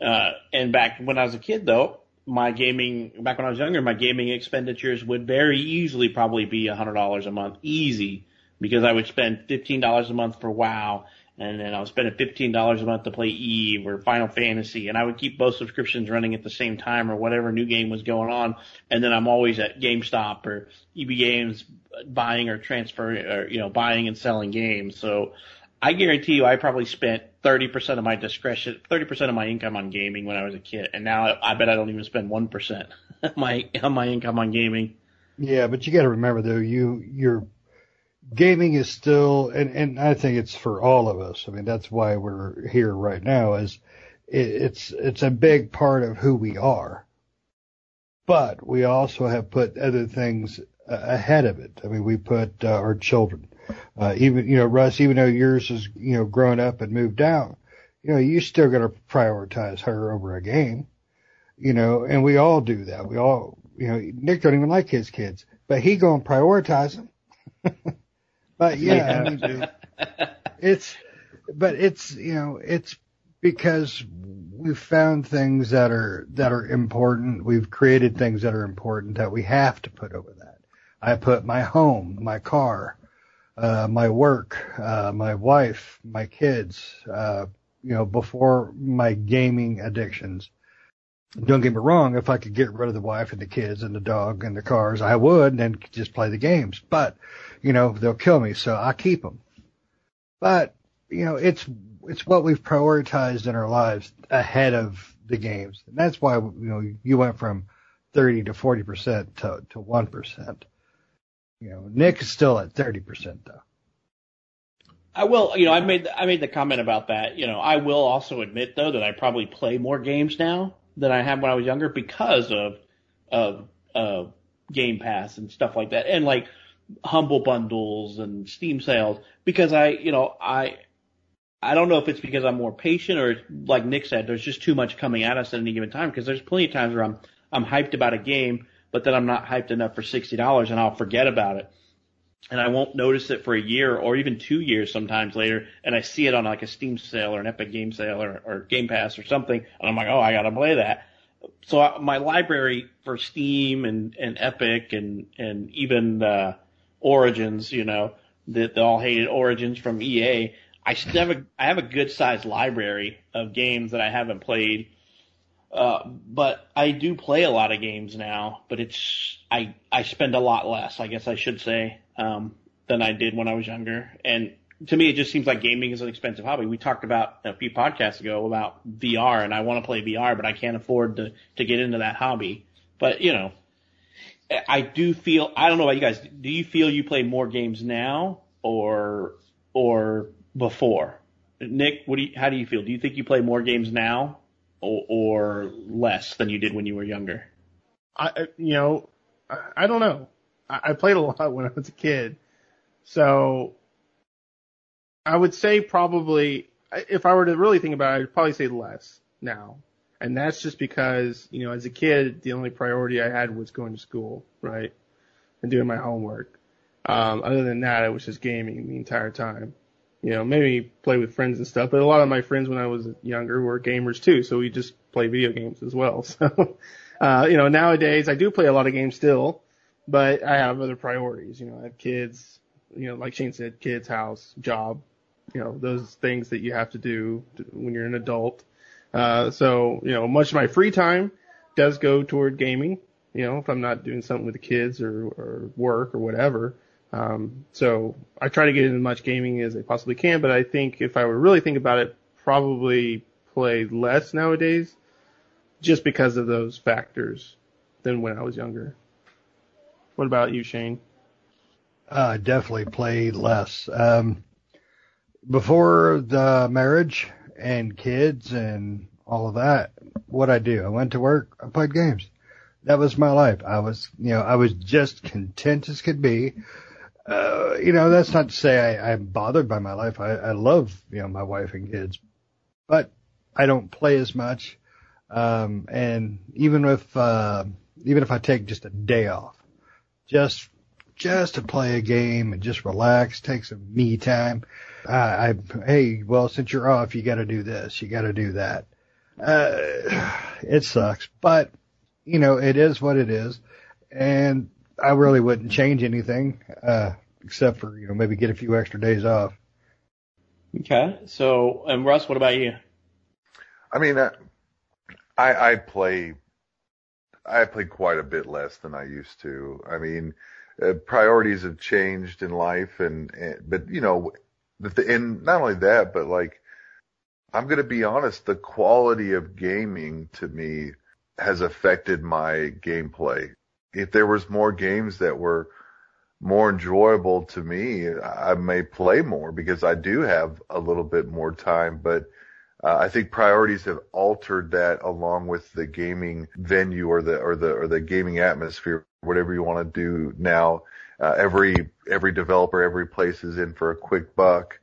Uh, and back when I was a kid though, my gaming, back when I was younger, my gaming expenditures would very easily probably be $100 a month. Easy because I would spend $15 a month for WoW and then I was spending $15 a month to play Eve or Final Fantasy and I would keep both subscriptions running at the same time or whatever new game was going on. And then I'm always at GameStop or EB Games buying or transferring or, you know, buying and selling games. So I guarantee you I probably spent 30% of my discretion, 30% of my income on gaming when I was a kid. And now I bet I don't even spend 1% of my, my income on gaming. Yeah, but you got to remember though, you, you're gaming is still, and, and I think it's for all of us. I mean, that's why we're here right now is it, it's, it's a big part of who we are. But we also have put other things ahead of it. I mean, we put uh, our children, uh, even, you know, Russ, even though yours is, you know, grown up and moved out, you know, you still got to prioritize her over a game, you know, and we all do that. We all, you know, Nick don't even like his kids, but he gonna prioritize them. But yeah, I mean, it's, but it's, you know, it's because we've found things that are, that are important. We've created things that are important that we have to put over that. I put my home, my car, uh, my work, uh, my wife, my kids, uh, you know, before my gaming addictions. Don't get me wrong, if I could get rid of the wife and the kids and the dog and the cars, I would and just play the games. But you know, they'll kill me, so I keep them. But, you know, it's, it's what we've prioritized in our lives ahead of the games. And that's why, you know, you went from 30 to 40% to, to 1%. You know, Nick is still at 30% though. I will, you know, I made, I made the comment about that. You know, I will also admit though that I probably play more games now than I had when I was younger because of, of, uh, Game Pass and stuff like that. And like, humble bundles and Steam sales because I, you know, I, I don't know if it's because I'm more patient or like Nick said, there's just too much coming at us at any given time because there's plenty of times where I'm, I'm hyped about a game, but then I'm not hyped enough for $60 and I'll forget about it. And I won't notice it for a year or even two years sometimes later. And I see it on like a Steam sale or an Epic Game sale or, or Game Pass or something. And I'm like, oh, I gotta play that. So I, my library for Steam and, and Epic and, and even, uh, Origins, you know, the, the all hated Origins from EA. I still have a, I have a good sized library of games that I haven't played. Uh, but I do play a lot of games now, but it's, I, I spend a lot less, I guess I should say, um, than I did when I was younger. And to me, it just seems like gaming is an expensive hobby. We talked about a few podcasts ago about VR and I want to play VR, but I can't afford to, to get into that hobby. But, you know, I do feel I don't know about you guys. Do you feel you play more games now or or before? Nick, what do you, how do you feel? Do you think you play more games now or, or less than you did when you were younger? I uh, you know I, I don't know. I, I played a lot when I was a kid, so I would say probably if I were to really think about it, I'd probably say less now. And that's just because, you know, as a kid, the only priority I had was going to school, right? And doing my homework. Um, other than that, I was just gaming the entire time. You know, maybe play with friends and stuff, but a lot of my friends when I was younger were gamers too, so we just play video games as well. So, uh, you know, nowadays I do play a lot of games still, but I have other priorities. You know, I have kids, you know, like Shane said, kids, house, job, you know, those things that you have to do when you're an adult. Uh, so, you know, much of my free time does go toward gaming, you know, if I'm not doing something with the kids or, or work or whatever. Um, so I try to get as much gaming as I possibly can, but I think if I were really think about it, probably play less nowadays, just because of those factors than when I was younger. What about you, Shane? Uh, definitely play less. Um, before the marriage and kids and all of that, what I do, I went to work, I played games. That was my life. I was, you know, I was just content as could be. Uh, you know, that's not to say I, I'm bothered by my life. I, I love, you know, my wife and kids, but I don't play as much. Um, and even if, uh, even if I take just a day off, just, just to play a game and just relax, take some me time. I, I hey, well, since you're off, you got to do this, you got to do that. Uh, it sucks, but you know, it is what it is. And I really wouldn't change anything, uh, except for, you know, maybe get a few extra days off. Okay. So, and Russ, what about you? I mean, uh, I I play I play quite a bit less than I used to. I mean, uh, priorities have changed in life, and, and but you know, the, and not only that, but like I'm going to be honest, the quality of gaming to me has affected my gameplay. If there was more games that were more enjoyable to me, I may play more because I do have a little bit more time, but uh, I think priorities have altered that along with the gaming venue or the or the or the gaming atmosphere, whatever you want to do now. Uh, every every developer, every place is in for a quick buck.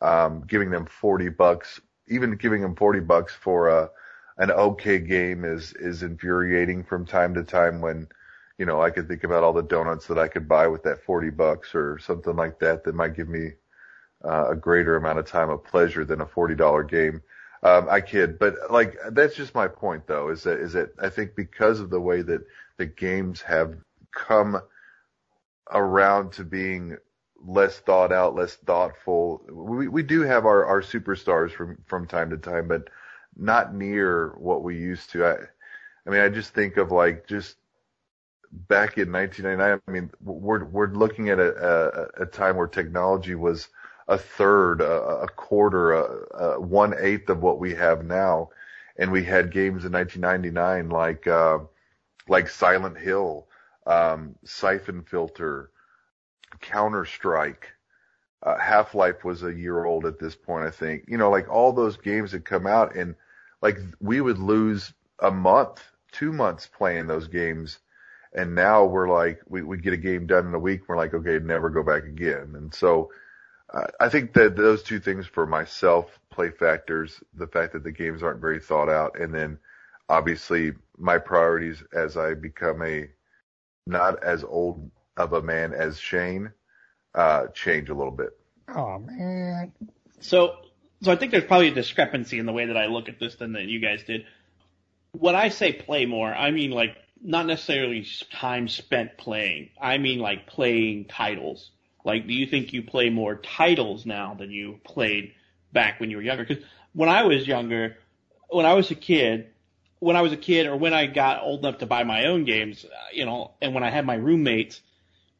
Um, giving them forty bucks, even giving them forty bucks for a an okay game is is infuriating from time to time when you know I could think about all the donuts that I could buy with that forty bucks or something like that that might give me uh, a greater amount of time of pleasure than a forty dollar game. Um, I kid, but like that's just my point though. Is that is that I think because of the way that the games have come around to being less thought out, less thoughtful. We we do have our our superstars from from time to time, but not near what we used to. I I mean, I just think of like just back in 1999. I mean, we're we're looking at a a, a time where technology was a third, a, a quarter, a, a one eighth of what we have now. And we had games in 1999 like uh, like Silent Hill, um, Siphon Filter, Counter Strike. Uh, Half Life was a year old at this point, I think. You know, like all those games had come out, and like we would lose a month, two months playing those games, and now we're like we we get a game done in a week. We're like, okay, never go back again. And so I think that those two things for myself play factors. The fact that the games aren't very thought out, and then obviously my priorities as I become a not as old of a man as Shane uh, change a little bit. Oh man. So, so I think there's probably a discrepancy in the way that I look at this than that you guys did. When I say play more, I mean like not necessarily time spent playing. I mean like playing titles. Like, do you think you play more titles now than you played back when you were younger? Because when I was younger, when I was a kid, when I was a kid or when I got old enough to buy my own games, uh, you know, and when I had my roommates,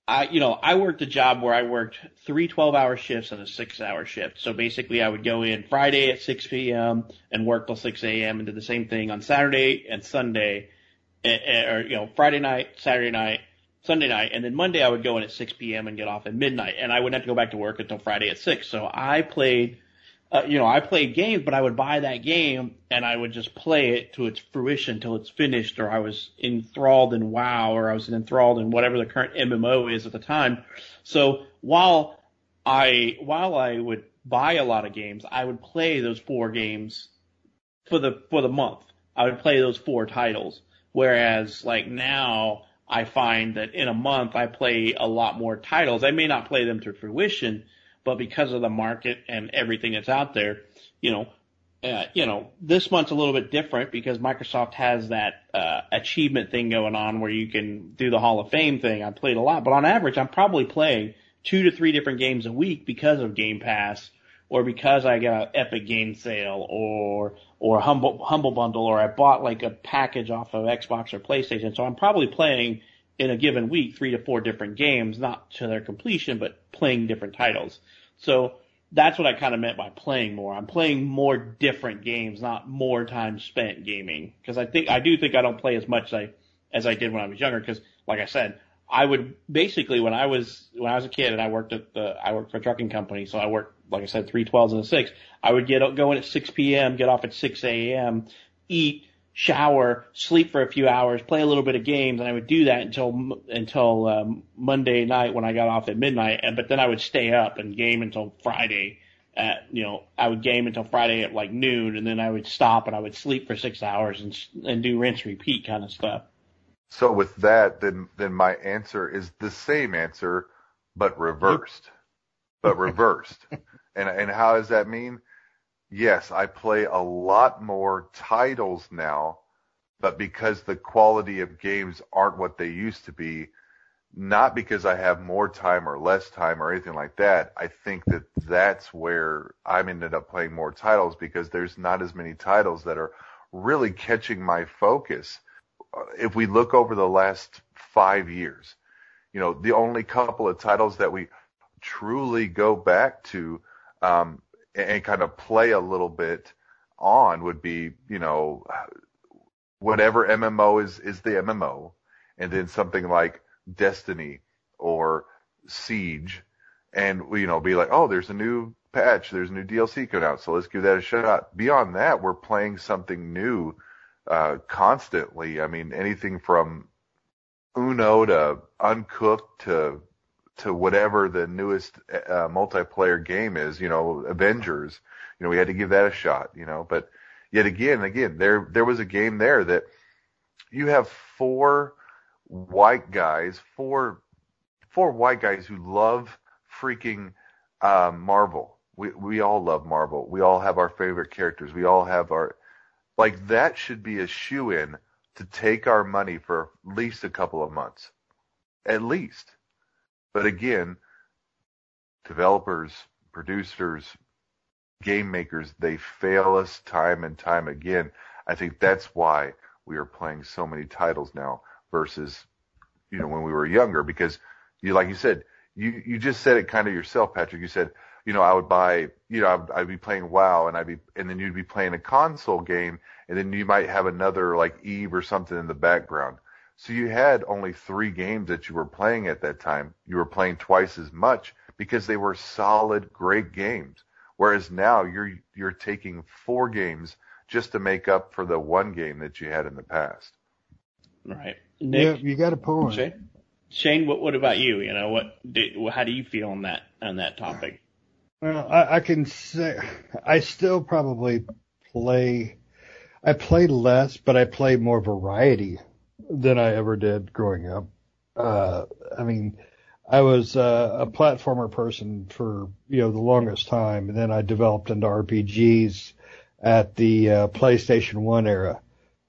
I, you know, I worked a job where I worked three 12 hour shifts and a six hour shift. So basically I would go in Friday at 6 p.m. and work till 6 a.m. and did the same thing on Saturday and Sunday, or, you know, Friday night, Saturday night, Sunday night, and then Monday I would go in at 6 p.m. and get off at midnight, and I wouldn't have to go back to work until Friday at 6. So I played, uh, you know, I played games, but I would buy that game and I would just play it to its fruition until it's finished, or I was enthralled in WoW, or I was enthralled in whatever the current MMO is at the time. So while I while I would buy a lot of games, I would play those four games for the for the month. I would play those four titles. Whereas like now I find that in a month I play a lot more titles. I may not play them to fruition, but because of the market and everything that's out there, you know, uh, you know, this month's a little bit different because Microsoft has that uh, achievement thing going on where you can do the Hall of Fame thing. I played a lot, but on average, I'm probably playing two to three different games a week because of Game Pass or because I got an Epic Game Sale or or Humble Humble Bundle or I bought like a package off of Xbox or PlayStation. So I'm probably playing in a given week three to four different games, not to their completion, but playing different titles. So that's what I kind of meant by playing more. I'm playing more different games, not more time spent gaming. Because I think I do think I don't play as much as I as I did when I was younger. Because like I said, I would basically when I was when I was a kid and I worked at the I worked for a trucking company, so I worked like I said three twelves and a six. I would get go in at 6 p.m., get off at 6 a.m., eat, shower, sleep for a few hours, play a little bit of games, and I would do that until until um, Monday night when I got off at midnight. And but then I would stay up and game until Friday. At you know, I would game until Friday at like noon, and then I would stop and I would sleep for six hours and and do rinse repeat kind of stuff. So with that, then then my answer is the same answer, but reversed. but reversed. and and how does that mean? Yes, I play a lot more titles now, but because the quality of games aren't what they used to be, not because I have more time or less time or anything like that. I think that that's where I'm ended up playing more titles because there's not as many titles that are really catching my focus. If we look over the last five years, you know, the only couple of titles that we truly go back to um, and kind of play a little bit on would be, you know, whatever MMO is is the MMO, and then something like Destiny or Siege, and you know, be like, oh, there's a new patch, there's a new DLC coming out, so let's give that a shot. Beyond that, we're playing something new uh, constantly. I mean, anything from Uno to Uncooked to to whatever the newest uh, multiplayer game is, you know, Avengers. You know, we had to give that a shot, you know, but yet again, again, there there was a game there that you have four white guys, four four white guys who love freaking uh, Marvel. We we all love Marvel. We all have our favorite characters. We all have our like that should be a shoe in to take our money for at least a couple of months. At least. But again, developers, producers, game makers, they fail us time and time again. I think that's why we are playing so many titles now versus, you know, when we were younger because you, like you said, you, you just said it kind of yourself, Patrick. You said, you know, I would buy, you know, I'd, I'd be playing WoW and I'd be, and then you'd be playing a console game and then you might have another like Eve or something in the background. So you had only three games that you were playing at that time. You were playing twice as much because they were solid, great games. Whereas now you're you're taking four games just to make up for the one game that you had in the past. Right. Nick, yeah, you got a point. Shane, Shane, what what about you? You know, what did, how do you feel on that on that topic? Well, I, I can say I still probably play. I play less, but I play more variety than I ever did growing up. Uh, I mean, I was uh, a platformer person for you know the longest time, and then I developed into RPGs at the uh, PlayStation One era.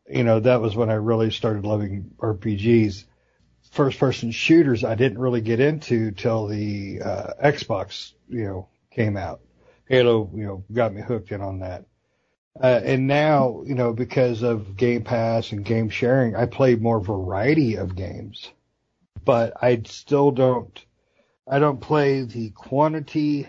You know, that was when I really started loving RPGs. First person shooters I didn't really get into till the uh, Xbox, you know, came out. Halo, you know, got me hooked in on that. Uh, and now, you know, because of Game Pass and game sharing, I play more variety of games, but I still don't, I don't play the quantity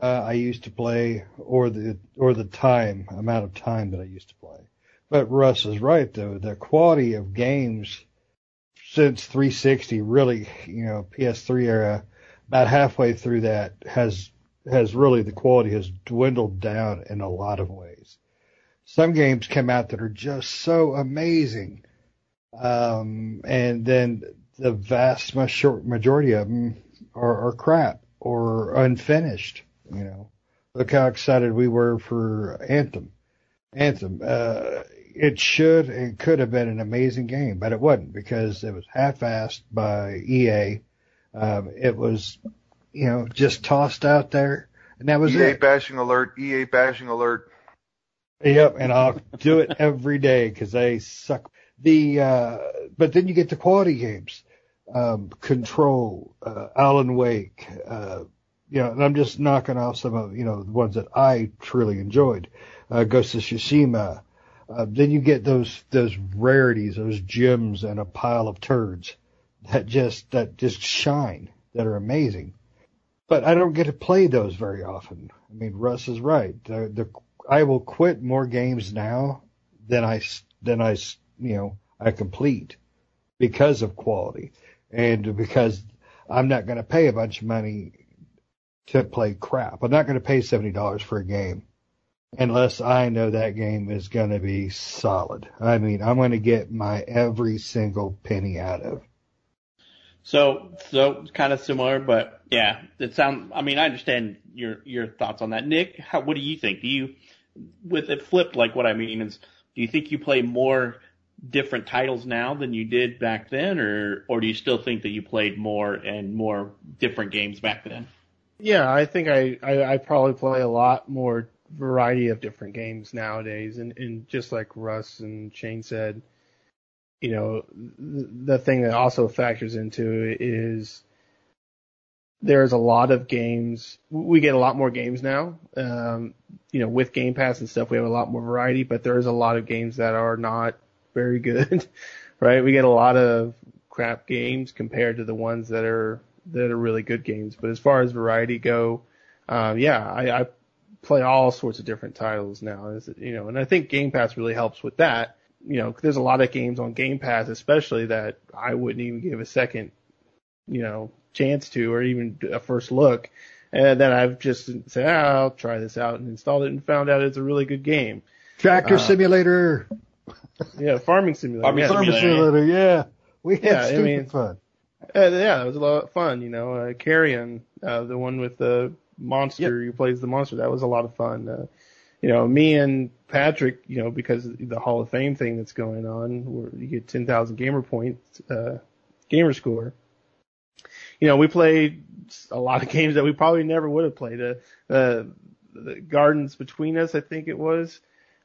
uh, I used to play or the, or the time, amount of time that I used to play. But Russ is right though, the quality of games since 360 really, you know, PS3 era, about halfway through that has has really the quality has dwindled down in a lot of ways. Some games come out that are just so amazing, um, and then the vast majority of them are, are crap or unfinished. You know, look how excited we were for Anthem. Anthem. Uh, it should and could have been an amazing game, but it wasn't because it was half-assed by EA. Um, it was you know, just tossed out there. And that was EA it. bashing alert, EA bashing alert. Yep, and I'll do it every day because they suck. The uh, but then you get the quality games, um, Control, uh, Alan Wake, uh, you know, and I'm just knocking off some of you know the ones that I truly enjoyed, uh, Ghost of Tsushima. Uh, then you get those those rarities, those gems, and a pile of turds that just that just shine, that are amazing. But I don't get to play those very often. I mean, Russ is right. The, the I will quit more games now than I than I you know I complete because of quality and because I'm not going to pay a bunch of money to play crap. I'm not going to pay seventy dollars for a game unless I know that game is going to be solid. I mean, I'm going to get my every single penny out of. So, so kind of similar, but yeah, it sounds. I mean, I understand your your thoughts on that, Nick. How, what do you think? Do you, with it flipped, like what I mean is, do you think you play more different titles now than you did back then, or or do you still think that you played more and more different games back then? Yeah, I think I, I, I probably play a lot more variety of different games nowadays, and, and just like Russ and Shane said, you know, the thing that also factors into it is there's a lot of games. We get a lot more games now. Um, you know, with Game Pass and stuff, we have a lot more variety, but there is a lot of games that are not very good, right? We get a lot of crap games compared to the ones that are that are really good games. But as far as variety go, um, yeah, I, I play all sorts of different titles now. You know, and I think Game Pass really helps with that. You know, there's a lot of games on Game Pass, especially that I wouldn't even give a second, you know, chance to, or even a first look. And then I've just said, ah, I'll try this out and installed it and found out it's a really good game. Tractor uh, Simulator. Yeah, Farming Simulator. Farming yeah. Farming Simulator, yeah. We had Yeah, I stupid mean- fun. Uh, yeah, it was a lot of fun. You know, uh, Carrion, uh, the one with the monster who plays the monster, that was a lot of fun. Uh, you know, me and Patrick, you know, because the Hall of Fame thing that's going on, where you get 10,000 gamer points, uh, gamer score. You know, we played a lot of games that we probably never would have played. Uh, uh, the Gardens Between Us, I think it was.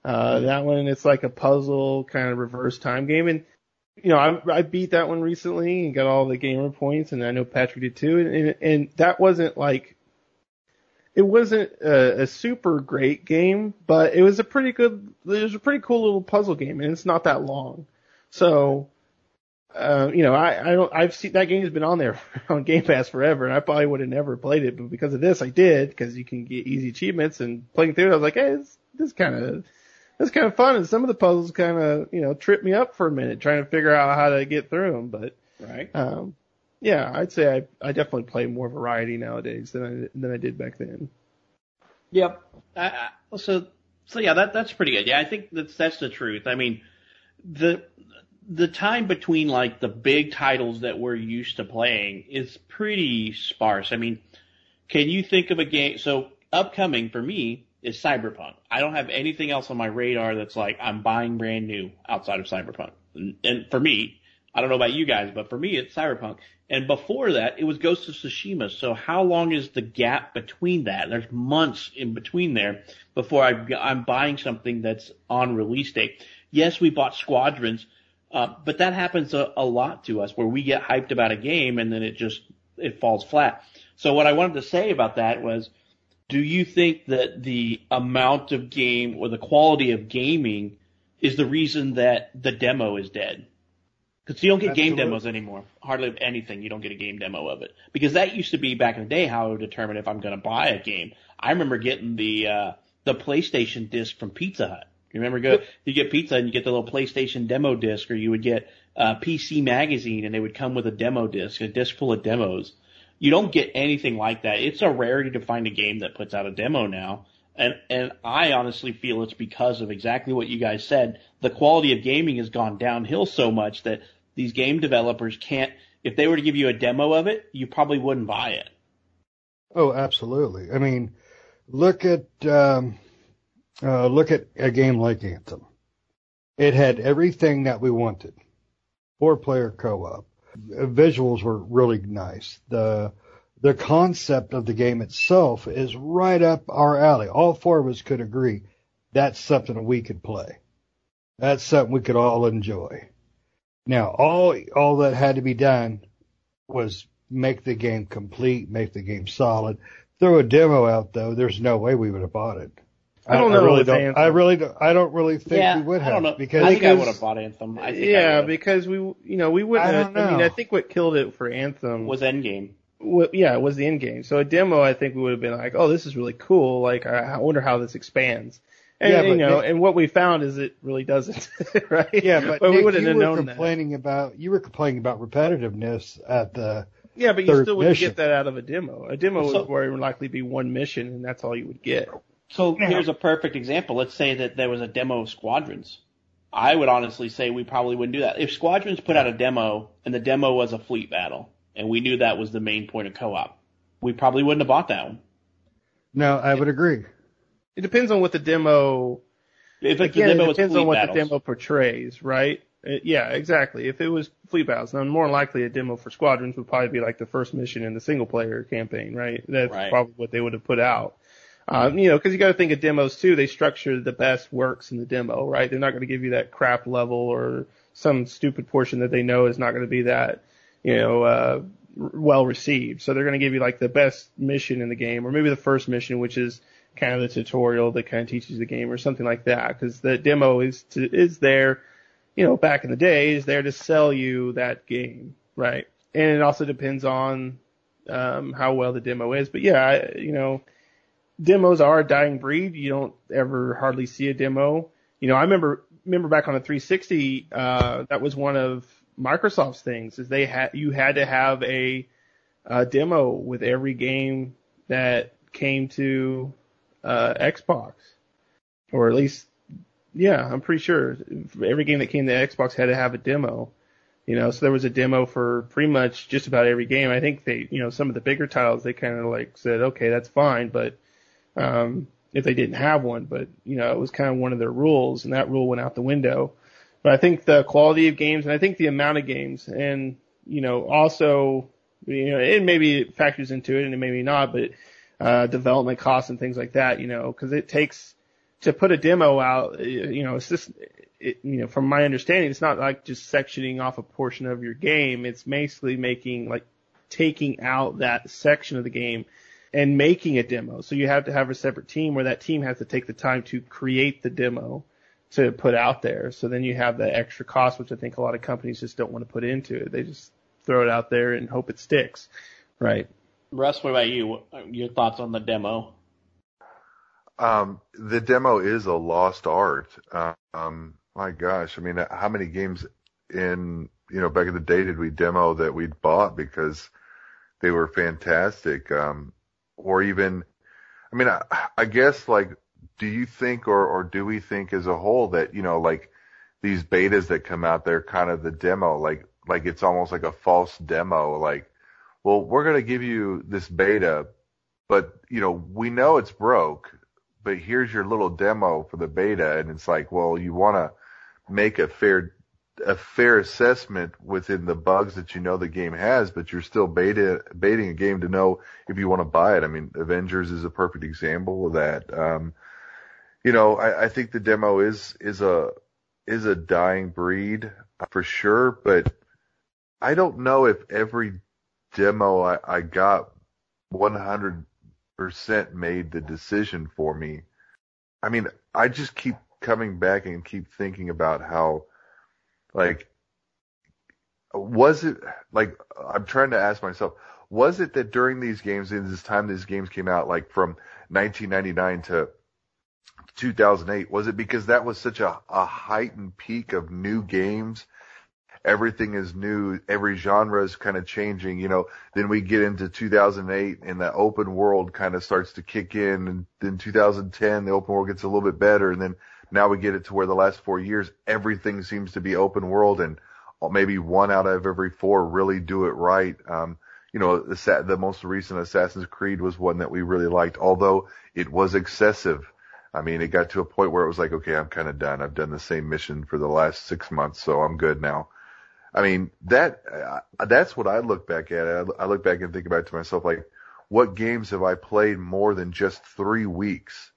Uh, that one, it's like a puzzle kind of reverse time game. And, you know, I, I beat that one recently and got all the gamer points and I know Patrick did too. And, and, and that wasn't like, it wasn't a, a super great game, but it was a pretty good, it was a pretty cool little puzzle game and it's not that long. So, uh, you know, I, I don't, I've seen that game's been on there on Game Pass forever and I probably would have never played it, but because of this I did because you can get easy achievements and playing through it I was like, hey, this, this kind of, this kind of fun and some of the puzzles kind of, you know, trip me up for a minute trying to figure out how to get through them, but, Right. um, yeah, I'd say I, I definitely play more variety nowadays than I, than I did back then. Yep. So so yeah, that that's pretty good. Yeah, I think that's that's the truth. I mean, the the time between like the big titles that we're used to playing is pretty sparse. I mean, can you think of a game? So upcoming for me is Cyberpunk. I don't have anything else on my radar that's like I'm buying brand new outside of Cyberpunk. And, and for me, I don't know about you guys, but for me, it's Cyberpunk. And before that, it was Ghost of Tsushima. So how long is the gap between that? There's months in between there before I, I'm buying something that's on release date. Yes, we bought Squadrons, uh, but that happens a, a lot to us where we get hyped about a game and then it just, it falls flat. So what I wanted to say about that was, do you think that the amount of game or the quality of gaming is the reason that the demo is dead? Because you don't get game demos anymore. Hardly of anything, you don't get a game demo of it. Because that used to be back in the day how I would determine if I'm going to buy a game. I remember getting the uh, the PlayStation disc from Pizza Hut. You remember go you get pizza and you get the little PlayStation demo disc, or you would get uh, PC Magazine and they would come with a demo disc, a disc full of demos. You don't get anything like that. It's a rarity to find a game that puts out a demo now. And and I honestly feel it's because of exactly what you guys said. The quality of gaming has gone downhill so much that these game developers can't. If they were to give you a demo of it, you probably wouldn't buy it. Oh, absolutely. I mean, look at um, uh, look at a game like Anthem. It had everything that we wanted. Four player co-op. Visuals were really nice. The the concept of the game itself is right up our alley. All four of us could agree that's something we could play. That's something we could all enjoy. Now, all all that had to be done was make the game complete, make the game solid. Throw a demo out though, there's no way we would have bought it. I don't know really don't. Anthem- I really don't. I don't really think yeah, we would have I don't know. because I think I would have bought Anthem. I think I yeah, would've. because we, you know, we wouldn't. I don't I mean. I think what killed it for Anthem was Endgame. w- yeah, it was the end game. So a demo, I think we would have been like, oh, this is really cool. Like, I, I wonder how this expands. And, Yeah, you but know, Nick- and what we found is it really doesn't, right? Yeah, but, we Nick, wouldn't you have were known that. complaining about you were complaining about repetitiveness at the Yeah, but you still wouldn't mission. get that out of a demo. A demo So- would more than likely be one mission, and that's all you would get. So Yeah. here's a perfect example. Let's say that there was a demo of Squadrons. I would honestly say we probably wouldn't do that. If Squadrons put out a demo and the demo was a fleet battle and we knew that was the main point of co-op, we probably wouldn't have bought that one. No, I would agree. It depends on what the demo. If the Again, demo it depends on what battles. the demo portrays, right? Uh, yeah, exactly. If it was fleet battles, then more likely a demo for squadrons would probably be like the first mission in the single player campaign, right? That's Right. probably what they would have put out. Um, you know, because you got to think of demos too. They structure the best works in the demo, right? They're not going to give you that crap level or some stupid portion that they know is not going to be that, you know, uh, well received. So they're going to give you like the best mission in the game, or maybe the first mission, which is kind of the tutorial that kind of teaches the game, or something like that. Because the demo is to, is there, you know, back in the day, is there to sell you that game, right? And it also depends on um, how well the demo is. But yeah, I, you know, demos are a dying breed. You don't ever hardly see a demo. You know, I remember remember back on the 360, uh, that was one of Microsoft's things is they had you had to have a, a demo with every game that came to uh, Xbox, or at least, yeah, I'm pretty sure every game that came to Xbox had to have a demo. You know, so there was a demo for pretty much just about every game. I think they, you know, some of the bigger titles they kind of like said, okay, that's fine, but um, if they didn't have one, but you know, it was kind of one of their rules, and that rule went out the window. But I think the quality of games, and I think the amount of games, and you know, also, you know, it maybe factors into it, and it maybe not, but uh, development costs and things like that, you know, because it takes to put a demo out, you know, it's just, it, you know, from my understanding, it's not like just sectioning off a portion of your game. It's basically making like taking out that section of the game and making a demo. So you have to have a separate team where that team has to take the time to create the demo to put out there. So then you have the extra cost, which I think a lot of companies just don't want to put into it. They just throw it out there and hope it sticks. Right. Russ, what about you? Your thoughts on the demo? Um, the demo is a lost art. Um, my gosh, I mean, how many games in you know back in the day did we demo that we'd bought because they were fantastic? Um, or even, I mean, I, I guess like, do you think or or do we think as a whole that you know like these betas that come out, they're kind of the demo, like like it's almost like a false demo, like, well, we're gonna give you this beta, but you know we know it's broke but here's your little demo for the beta and it's like well you want to make a fair a fair assessment within the bugs that you know the game has but you're still beta baiting a game to know if you want to buy it. I mean avengers is a perfect example of that. Um you know i, I think the demo is is a is a dying breed for sure but i don't know if every demo i, I got 100 percent made the decision for me. I mean, I just keep coming back and keep thinking about how, like, was it like I'm trying to ask myself, was it that during these games, in this time these games came out, like from 1999 to 2008, was it because that was such a, a heightened peak of new games? Everything is new. Every genre is kind of changing. You know, then we get into 2008 and the open world kind of starts to kick in. And then 2010, the open world gets a little bit better. And then now we get it to where the last four years, everything seems to be open world and maybe one out of every four really do it right. Um, you know, the, the most recent Assassin's Creed was one that we really liked, although it was excessive. I mean, it got to a point where it was like, okay, I'm kind of done. I've done the same mission for the last six months, so I'm good now. I mean, that, uh, that's what I look back at. I, I look back and think about to myself, like, what games have I played more than just three weeks?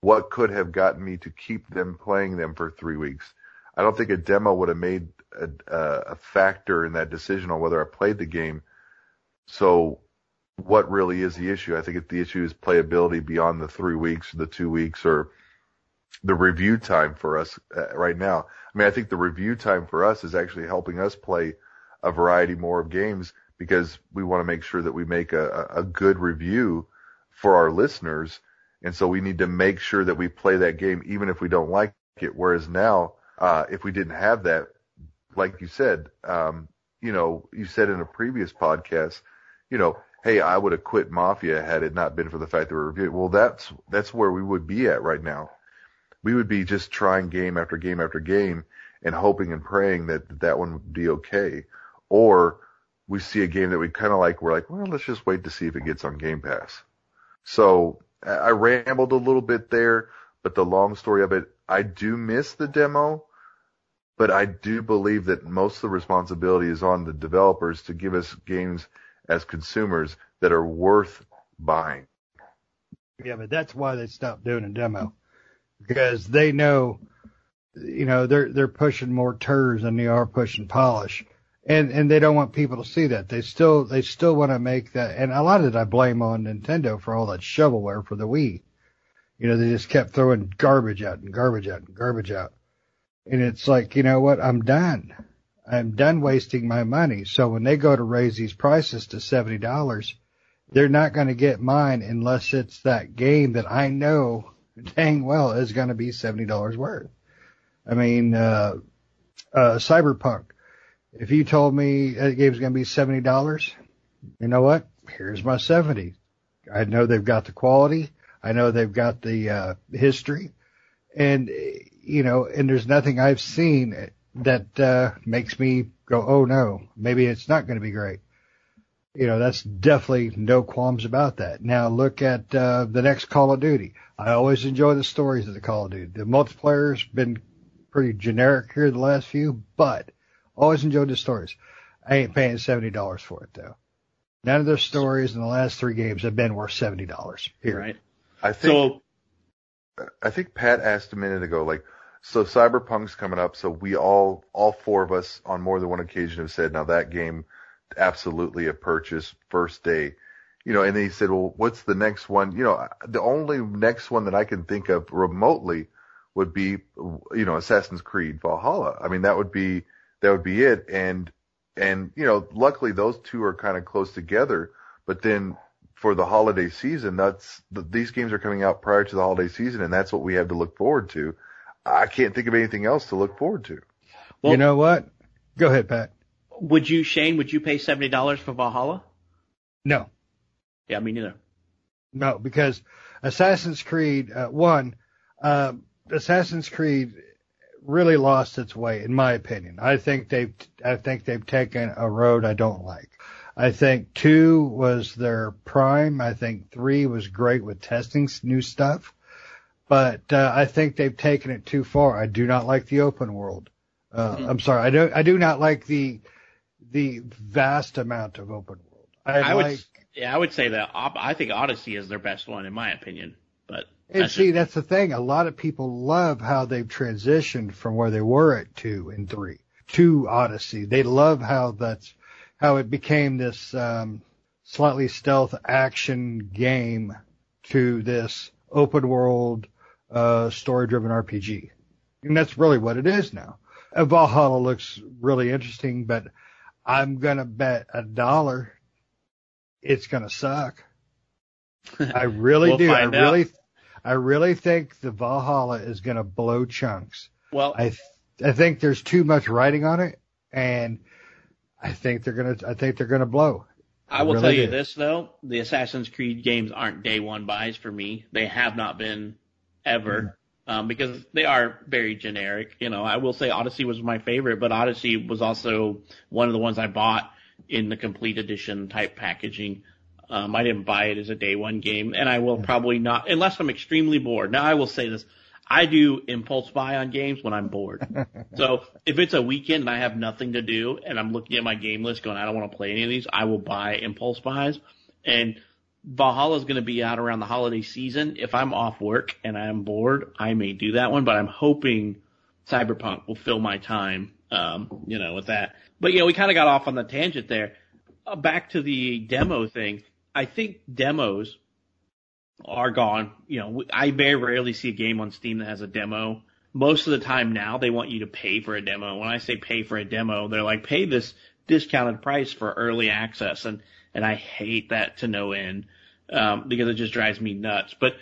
What could have gotten me to keep them playing them for three weeks? I don't think a demo would have made a, a factor in that decision on whether I played the game. So what really is the issue? I think the issue is playability beyond the three weeks, or the two weeks, or the review time for us uh, right now. I mean, I think the review time for us is actually helping us play a variety more of games because we want to make sure that we make a, a good review for our listeners. And so we need to make sure that we play that game even if we don't like it. Whereas now, uh, if we didn't have that, like you said, um, you know, you said in a previous podcast, you know, hey, I would have quit Mafia had it not been for the fact that we're reviewing. Well, that's that's where we would be at right now. We would be just trying game after game after game and hoping and praying that that one would be okay. Or we see a game that we kind of like, we're like, well, let's just wait to see if it gets on Game Pass. So I rambled a little bit there, but the long story of it, I do miss the demo but I do believe that most of the responsibility is on the developers to give us games as consumers that are worth buying. Yeah, but that's why they stopped doing a demo because they know, you know, they're they're pushing more turds than they are pushing polish, and and they don't want people to see that. They still they still want to make that, and a lot of it I blame on Nintendo for all that shovelware for the Wii. You know, they just kept throwing garbage out and garbage out and garbage out. And it's like, you know what? I'm done. I'm done wasting my money. So when they go to raise these prices to $70, they're not going to get mine unless it's that game that I know dang well is going to be $70 worth. I mean, uh, uh, Cyberpunk. If you told me that game's going to be $70, you know what? Here's my 70. I know they've got the quality. I know they've got the, uh, history and you know, and there's nothing I've seen that uh, makes me go, oh no, maybe it's not going to be great. You know, that's definitely no qualms about that. Now look at uh, the next Call of Duty. I always enjoy the stories of the Call of Duty. The multiplayer's been pretty generic here the last few, but always enjoyed the stories. I ain't paying seventy dollars for it though. None of their stories in the last three games have been worth seventy dollars. Here, Right. I think. So, I think Pat asked a minute ago, like, so Cyberpunk's coming up, so we all, all four of us on more than one occasion have said, now that game, absolutely a purchase first day. You know, and then he said, well, what's the next one? You know, the only next one that I can think of remotely would be, you know, Assassin's Creed Valhalla. I mean, that would be, that would be it. And, and, you know, luckily those two are kind of close together, but then for the holiday season, that's, these games are coming out prior to the holiday season and that's what we have to look forward to. I can't think of anything else to look forward to. Well, you know what? Go ahead, Pat. Would you, Shane? Would you pay seventy dollars for Valhalla? No. Yeah, me neither. No, because Assassin's Creed uh, one, uh, Assassin's Creed really lost its way, in my opinion. I think they've, I think they've taken a road I don't like. I think two was their prime. I think three was great with testing new stuff but uh, I think they've taken it too far. I do not like the open world. Uh, mm-hmm. I'm sorry, I do I do not like the the vast amount of open world. I, I like, would yeah, I would say that I think Odyssey is their best one in my opinion. But and that's see, just, that's the thing. A lot of people love how they've transitioned from where they were at two and three to Odyssey. They love how that's how it became this um, slightly stealth action game to this open world uh, story-driven RPG, and that's really what it is now. Uh, Valhalla looks really interesting, but I'm gonna bet a dollar it's gonna suck. I really we'll do. I really, I really think the Valhalla is gonna blow chunks. Well, I, th- I think there's too much writing on it, and I think they're gonna, I think they're gonna blow. I will really tell you do. this though, the Assassin's Creed games aren't day one buys for me. They have not been ever. Mm-hmm. Um, because they are very generic. You know, I will say Odyssey was my favorite, but Odyssey was also one of the ones I bought in the complete edition type packaging. Um, I didn't buy it as a day one game, and I will probably not, unless I'm extremely bored. Now, I will say this. I do impulse buy on games when I'm bored. so if it's a weekend and I have nothing to do and I'm looking at my game list going, I don't want to play any of these, I will buy impulse buys. And Valhalla is going to be out around the holiday season. If I'm off work and I'm bored, I may do that one, but I'm hoping Cyberpunk will fill my time, um, you know, with that. But, you know, we kind of got off on the tangent there. Uh, back to the demo thing. I think demos are gone. You know, I very rarely see a game on Steam that has a demo. Most of the time now they want you to pay for a demo. When I say pay for a demo, they're like, pay this discounted price for early access, and and I hate that to no end um, because it just drives me nuts. But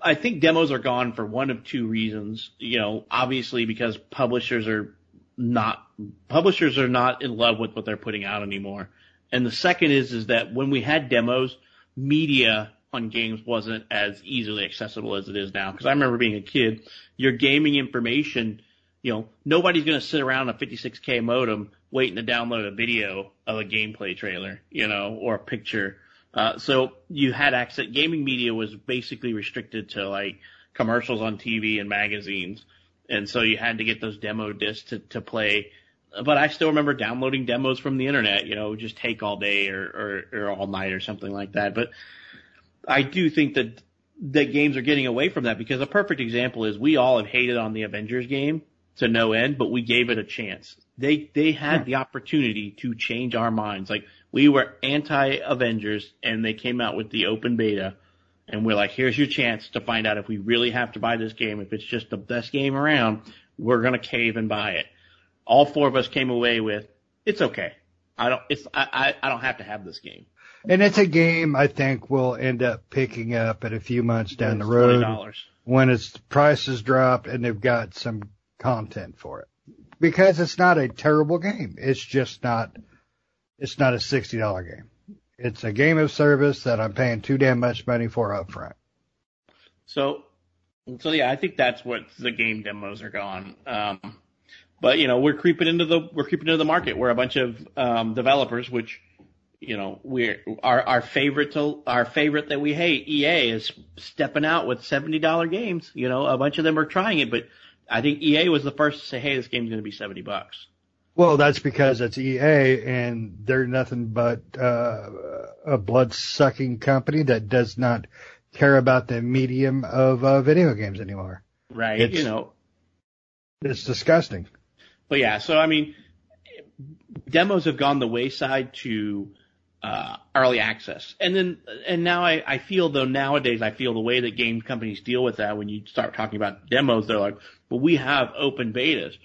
I think demos are gone for one of two reasons. You know, obviously because publishers are not publishers are not in love with what they're putting out anymore. And the second is is that when we had demos, media on games wasn't as easily accessible as it is now. Because I remember being a kid, your gaming information, you know, nobody's going to sit around a 56k modem waiting to download a video of a gameplay trailer, you know, or a picture. Uh, so you had access. Gaming media was basically restricted to like commercials on TV and magazines, and so you had to get those demo discs to to play. But I still remember downloading demos from the internet. You know, just take all day or or, or all night or something like that. But I do think that that games are getting away from that because a perfect example is we all have hated on the Avengers game to no end, but we gave it a chance. They they had the opportunity to change our minds. Like we were anti Avengers and they came out with the open beta and we're like, here's your chance to find out if we really have to buy this game. If it's just the best game around, we're gonna cave and buy it. All four of us came away with, it's okay. I don't, it's, I, I, I don't have to have this game. And it's a game I think we'll end up picking up at a few months down the road $20. when its prices drop and they've got some content for it. Because it's not a terrible game. It's just not, it's not a $60 game. It's a game of service that I'm paying too damn much money for upfront. So, so yeah, I think that's what the game demos are gone. Um, but you know, we're creeping into the we're creeping into the market where a bunch of um, developers, which you know, we're our our favorite to our favorite that we hate, EA, is stepping out with seventy dollar games. You know, a bunch of them are trying it, but I think EA was the first to say, "Hey, this game's going to be seventy bucks." Well, that's because it's EA and they're nothing but uh, a blood sucking company that does not care about the medium of uh, video games anymore. Right. It's- you know, It's disgusting. But yeah, so I mean, demos have gone the wayside to uh, early access, and then and now I, I feel though nowadays I feel the way that game companies deal with that when you start talking about demos, they're like, well, we have open betas,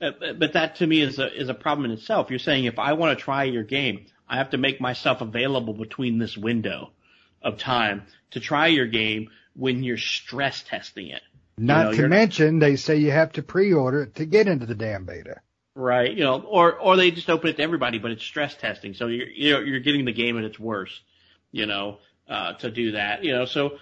but but that to me is a is a problem in itself. You're saying if I want to try your game, I have to make myself available between this window of time to try your game when you're stress testing it. Not know, to mention they say you have to pre-order it to get into the damn beta. Right, you know, or or they just open it to everybody, but it's stress testing, so you're you're, you're getting the game at its worst, you know, uh, to do that, you know. So,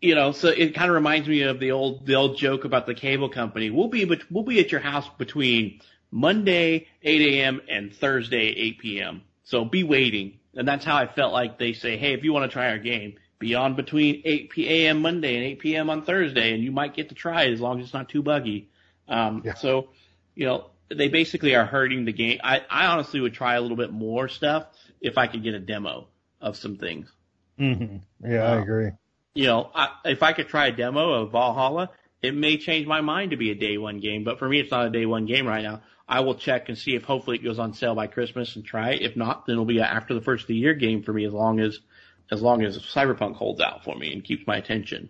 you know, so it kind of reminds me of the old the old joke about the cable company. We'll be bet- we'll be at your house between Monday 8 a.m. and Thursday 8 p.m. So be waiting, and that's how I felt like they say, hey, if you want to try our game, be on between 8 p.m. Monday and 8 p.m. on Thursday, and you might get to try it as long as it's not too buggy. Um, Yeah. So, you know, they basically are hurting the game. I, I honestly would try a little bit more stuff if I could get a demo of some things. Mm-hmm. Yeah, I agree. You know, I, if I could try a demo of Valhalla, it may change my mind to be a day one game, but for me, it's not a day one game right now. I will check and see if hopefully it goes on sale by Christmas and try it. If not, then it'll be a after the first of the year game for me as long as, as long as Cyberpunk holds out for me and keeps my attention.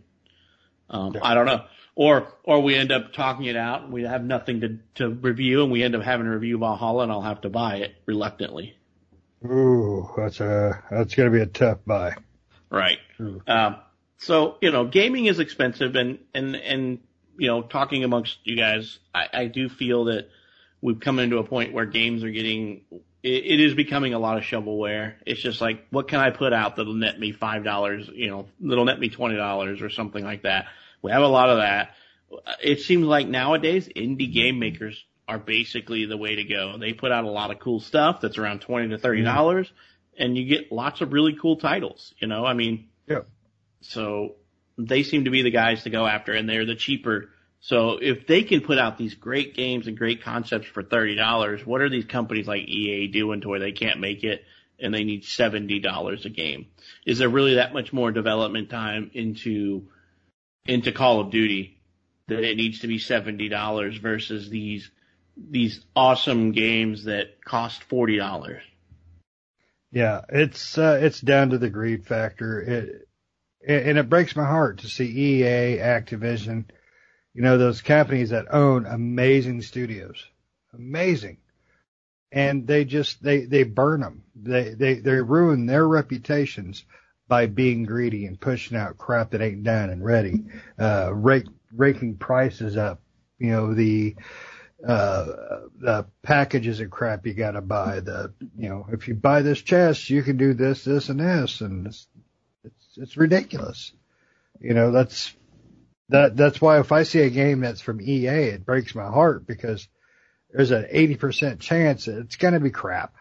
Um, Yeah. I don't know. Or, or we end up talking it out and we have nothing to, to review and we end up having to review Valhalla and I'll have to buy it reluctantly. Ooh, that's a that's gonna be a tough buy. Right. Um, so, you know, gaming is expensive and, and, and, you know, talking amongst you guys, I, I do feel that we've come into a point where games are getting, it, it is becoming a lot of shovelware. It's just like, what can I put out that'll net me $5, you know, that'll net me $20 or something like that. We have a lot of that. It seems like nowadays indie game makers are basically the way to go. They put out a lot of cool stuff that's around 20 to $30 and you get lots of really cool titles, you know, I mean, Yeah. So they seem to be the guys to go after and they're the cheaper. So if they can put out these great games and great concepts for $30, what are these companies like EA doing to where they can't make it and they need $70 a game? Is there really that much more development time into, into Call of Duty that it needs to be $70 versus these, these awesome games that cost $40? Yeah, it's uh, it's down to the greed factor. It and it breaks my heart to see EA, Activision, you know, those companies that own amazing studios, amazing, and they just they they burn them. They they they ruin their reputations by being greedy and pushing out crap that ain't done and ready, uh, rake, raking prices up. You know the uh, the packages of crap you got to buy. The you know if you buy this chest, you can do this, this, and this, and it's ridiculous. You know that's that that's why if I see a game that's from EA, it breaks my heart because there's an 80% chance it's going to be crap.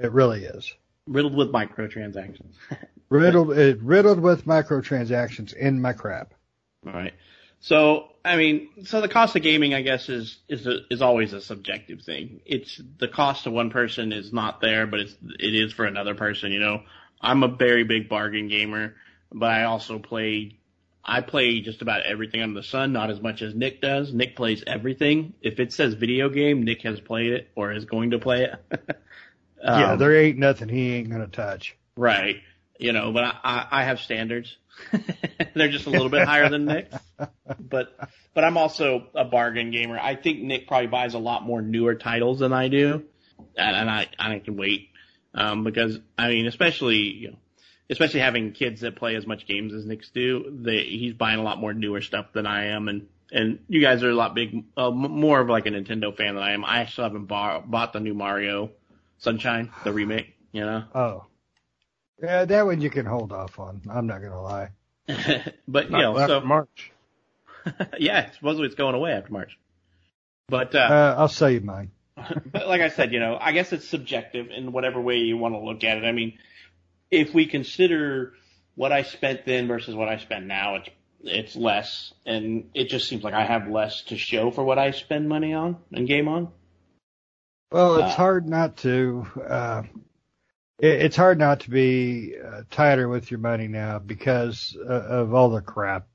It really is. Riddled with microtransactions. riddled, it, riddled with microtransactions in my crap. All right. So, I mean, so the cost of gaming, I guess, is is a, is always a subjective thing. It's the cost to one person is not there, but it's it is for another person. You know, I'm a very big bargain gamer, but I also play I play just about everything under the sun, not as much as Nick does. Nick plays everything. If it says video game, Nick has played it or is going to play it. um, yeah, there ain't nothing he ain't gonna touch. Right. You know, but I, I, have standards. They're just a little bit higher than Nick. But but I'm also a bargain gamer. I think Nick probably buys a lot more newer titles than I do, and, and I I can wait um, because I mean, especially you know especially having kids that play as much games as Nick's do, they, he's buying a lot more newer stuff than I am, and and you guys are a lot big, uh, more of like a Nintendo fan than I am. I still haven't bought bought the new Mario Sunshine, the remake. You know. Oh. Yeah, that one you can hold off on. I'm not gonna lie. but you know, after so March. yeah, supposedly it's going away after March. But uh, Uh, I'll sell you mine. but like I said, you know, I guess it's subjective in whatever way you want to look at it. I mean, if we consider what I spent then versus what I spend now, it's it's less, and it just seems like I have less to show for what I spend money on and game on. Well, it's Uh, hard not to. Uh, it, it's hard not to be uh, tighter with your money now because uh, of all the crap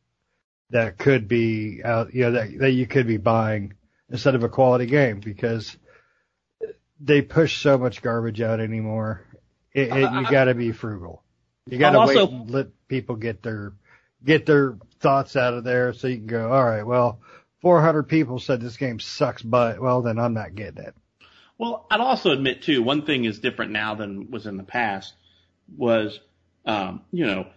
that could be out. You know that that you could be buying instead of a quality game because they push so much garbage out anymore. It, it, you got to be frugal. You got to wait also- and let people get their get their thoughts out of there so you can go. All right, well, 400 people said this game sucks, but well, then I'm not getting it. Well, I'd also admit too, one thing is different now than was in the past was, um, you know,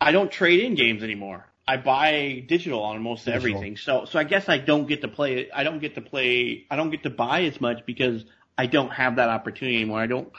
I don't trade in games anymore. I buy digital on most Digital. everything. So, so I guess I don't get to play, I don't get to play, I don't get to buy as much because I don't have that opportunity anymore. I don't,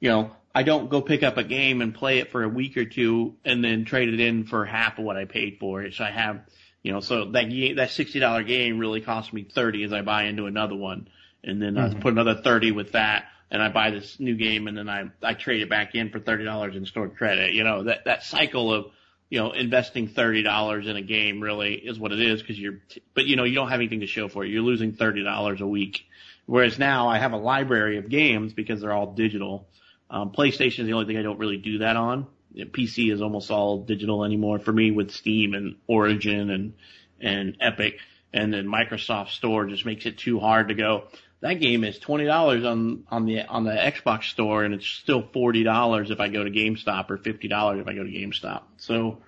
you know, I don't go pick up a game and play it for a week or two and then trade it in for half of what I paid for it. So I have, you know, so that that sixty dollar game really costs me thirty as I buy into another one, and then I Mhm. put another thirty with that, and I buy this new game, and then I I trade it back in for thirty dollars in stored credit. You know that that cycle of you know investing thirty dollars in a game really is what it is because you're, but you know you don't have anything to show for it. You're losing thirty dollars a week. Whereas now I have a library of games because they're all digital. Um, PlayStation is the only thing I don't really do that on. PC is almost all digital anymore for me with Steam and Origin and and Epic, and then Microsoft Store just makes it too hard to go. That game is twenty dollars on on the on the Xbox Store, and it's still forty dollars if I go to GameStop or fifty dollars if I go to GameStop. So,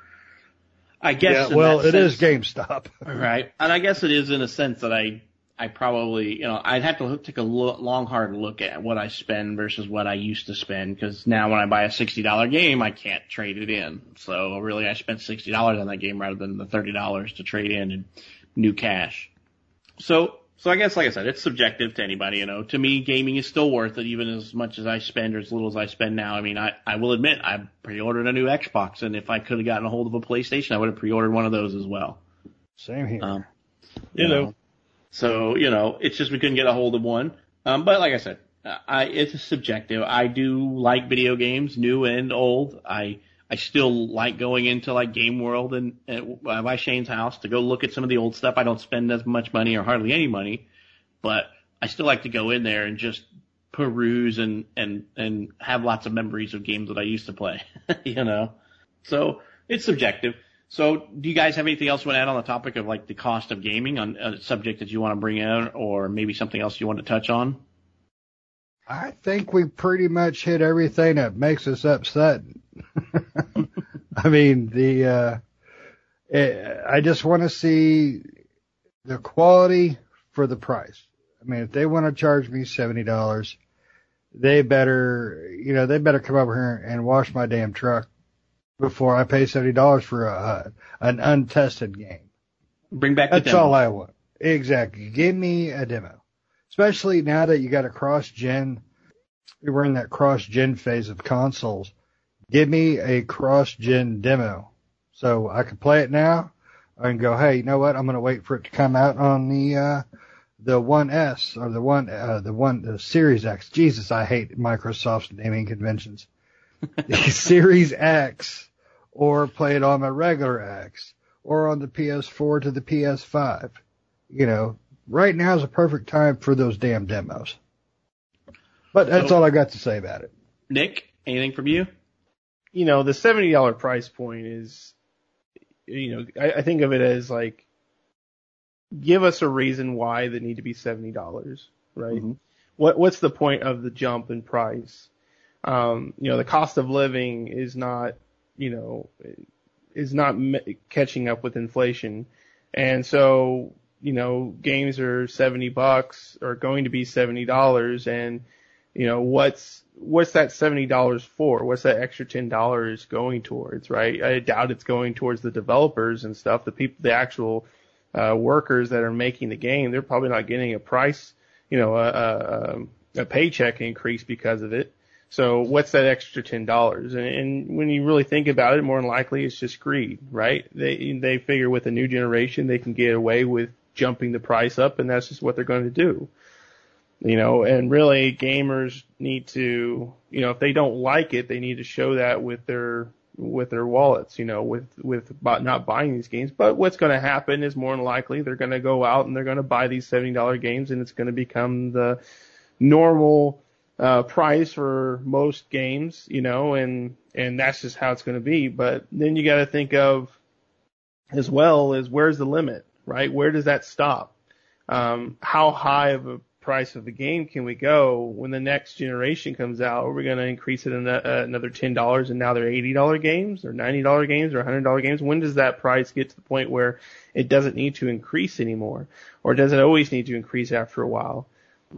I guess Yeah, well, it is sense- GameStop. Right. And I guess it is in a sense that I, I probably, you know, I'd have to look, take a lo- long, hard look at what I spend versus what I used to spend. Cause now when I buy a $60 game, I can't trade it in. So really I spent $60 on that game rather than the $30 to trade in and new cash. So, so I guess, like I said, it's subjective to anybody, you know. To me, gaming is still worth it, even as much as I spend or as little as I spend now. I mean, I, I will admit, I pre-ordered a new Xbox, and if I could have gotten a hold of a PlayStation, I would have pre-ordered one of those as well. Same here. Um, you Ditto. know, so you know, it's just we couldn't get a hold of one. Um, but like I said, I it's subjective. I do like video games, new and old. I I still like going into like Game World and, and uh, by Shane's house to go look at some of the old stuff. I don't spend as much money or hardly any money, but I still like to go in there and just peruse and and and have lots of memories of games that I used to play. you know, so it's subjective. So, do you guys have anything else you want to add on the topic of like the cost of gaming on a subject that you want to bring out, or maybe something else you want to touch on? I think we pretty much hit everything that makes us upset. I mean, the uh, eh, I just want to see the quality for the price. I mean, if they want to charge me seventy dollars, they better, you know, they better come over here and wash my damn truck before I pay seventy dollars for a, an untested game. Bring back the That's all I want. Exactly. Give me a demo. Especially now that you got a cross gen, we're in that cross gen phase of consoles. Give me a cross gen demo. So I can play it now. I can go, hey, you know what? I'm going to wait for it to come out on the, uh, the One S or the one, uh, the one, the Series X. Jesus, I hate Microsoft's naming conventions. the Series X or play it on my regular X or on the PS4 to the PS5. You know, right now is a perfect time for those damn demos. But that's So- all I got to say about it. Nick, anything from you? you know, the seventy dollar price point is, you know, I, I think of it as like, give us a reason why they need to be seventy dollars, right? Mhm. What what's the point of the jump in price? Um, you know, the cost of living is not, you know, is not me- catching up with inflation, and so you know, games are seventy bucks or going to be seventy dollars, and you know what's what's that seventy dollars for? What's that extra ten dollars going towards? Right? I doubt it's going towards the developers and stuff. The people, the actual uh, workers that are making the game, they're probably not getting a price, you know, a, a, a paycheck increase because of it. So what's that extra ten dollars? And, and when you really think about it, more than likely it's just greed, right? They they figure with a new generation they can get away with jumping the price up, and that's just what they're going to do you know, and really gamers need to, you know, if they don't like it, they need to show that with their with their wallets, you know, with with not buying these games. But what's going to happen is more than likely they're going to go out and they're going to buy these seventy dollar games, and it's going to become the normal uh, price for most games, you know, and and that's just how it's going to be. But then you got to think of as well as where's the limit, right? Where does that stop? Um, how high of a price of the game can we go when the next generation comes out? Are we going to increase it an- uh, another ten dollars and now they're eighty dollar games or ninety dollar games or hundred dollar games? When does that price get to the point where it doesn't need to increase anymore, or does it always need to increase after a while?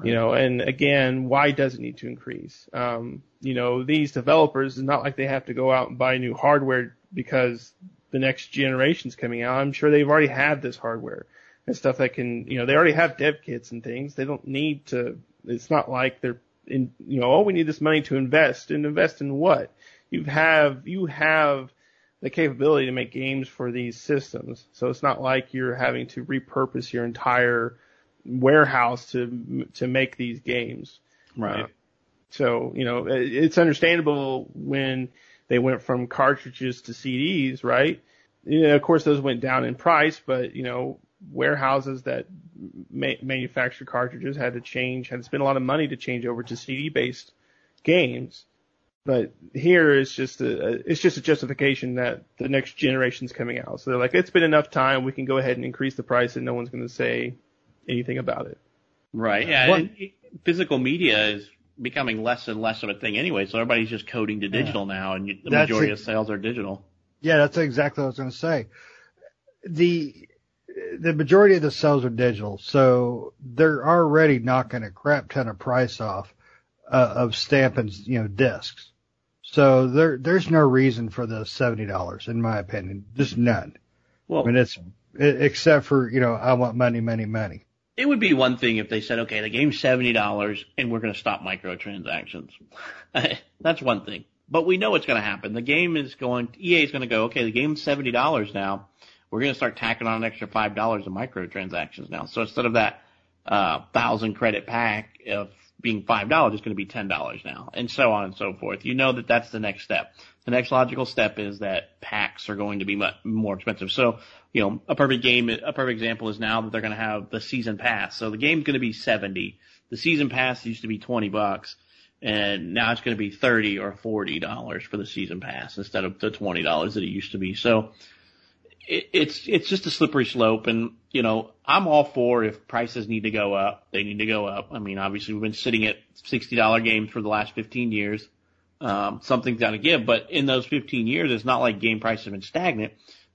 You know, and again, why does it need to increase? Um, you know, these developers, it's not like they have to go out and buy new hardware because the next generation's coming out. I'm sure they've already had this hardware and stuff that can, you know, they already have dev kits and things. They don't need to, it's not like they're in, you know, oh, we need this money to invest and invest in what? You have, you have the capability to make games for these systems. So it's not like you're having to repurpose your entire warehouse to, to make these games. Right. So, you know, it's understandable when they went from cartridges to CDs, right? You know, of course, those went down in price, but, you know, warehouses that ma- manufacture cartridges had to change, had to spend a lot of money to change over to CD based games. But here it's just a, it's just a justification that the next generation's coming out. So they're like, it's been enough time. We can go ahead and increase the price and no one's going to say anything about it. Right. Yeah. What- and physical media is becoming less and less of a thing anyway. So everybody's just coding to digital now, and the That's majority it. of sales are digital. Yeah, that's exactly what I was going to say. The the majority of the sales are digital, so they're already knocking a crap ton of price off uh, of stamping, you know, discs. So there there's no reason for the seventy dollars, in my opinion, just none. Well, I mean, it's it, except for you know, I want money, money, money. It would be one thing if they said, okay, the game's seventy dollars, and we're going to stop microtransactions. That's one thing. But we know what's going to happen. The game is going. EA is going to go. Okay, the game's seventy dollars now. We're going to start tacking on an extra five dollars of microtransactions now. So instead of that uh, thousand credit pack of being five dollars, it's going to be ten dollars now, and so on and so forth. You know that that's the next step. The next logical step is that packs are going to be much more expensive. So you know, a perfect game, a perfect example is now that they're going to have the season pass. So the game's going to be 70. The season pass used to be 20 bucks and now it's going to be 30 or 40 dollars for the season pass instead of the 20 dollars that it used to be. So it, it's, it's just a slippery slope. And, you know, I'm all for if prices need to go up, they need to go up. I mean, obviously we've been sitting at $60 games for the last 15 years. Um, something's got to give, but in those 15 years, it's not like game prices have been stagnant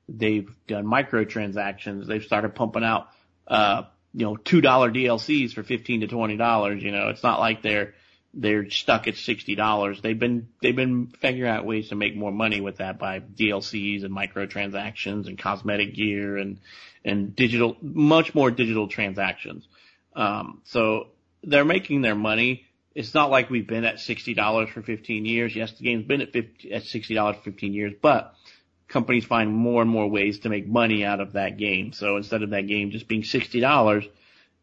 they've done microtransactions. They've started pumping out, uh, you know, two dollar DLCs for fifteen to twenty dollars. You know, it's not like they're they're stuck at sixty dollars. They've been they've been figuring out ways to make more money with that by DLCs and microtransactions and cosmetic gear and and digital much more digital transactions. Um, so they're making their money. It's not like we've been at sixty dollars for fifteen years. Yes, the game's been at 50, at sixty dollars for fifteen years, but companies find more and more ways to make money out of that game. So instead of that game just being sixty dollars,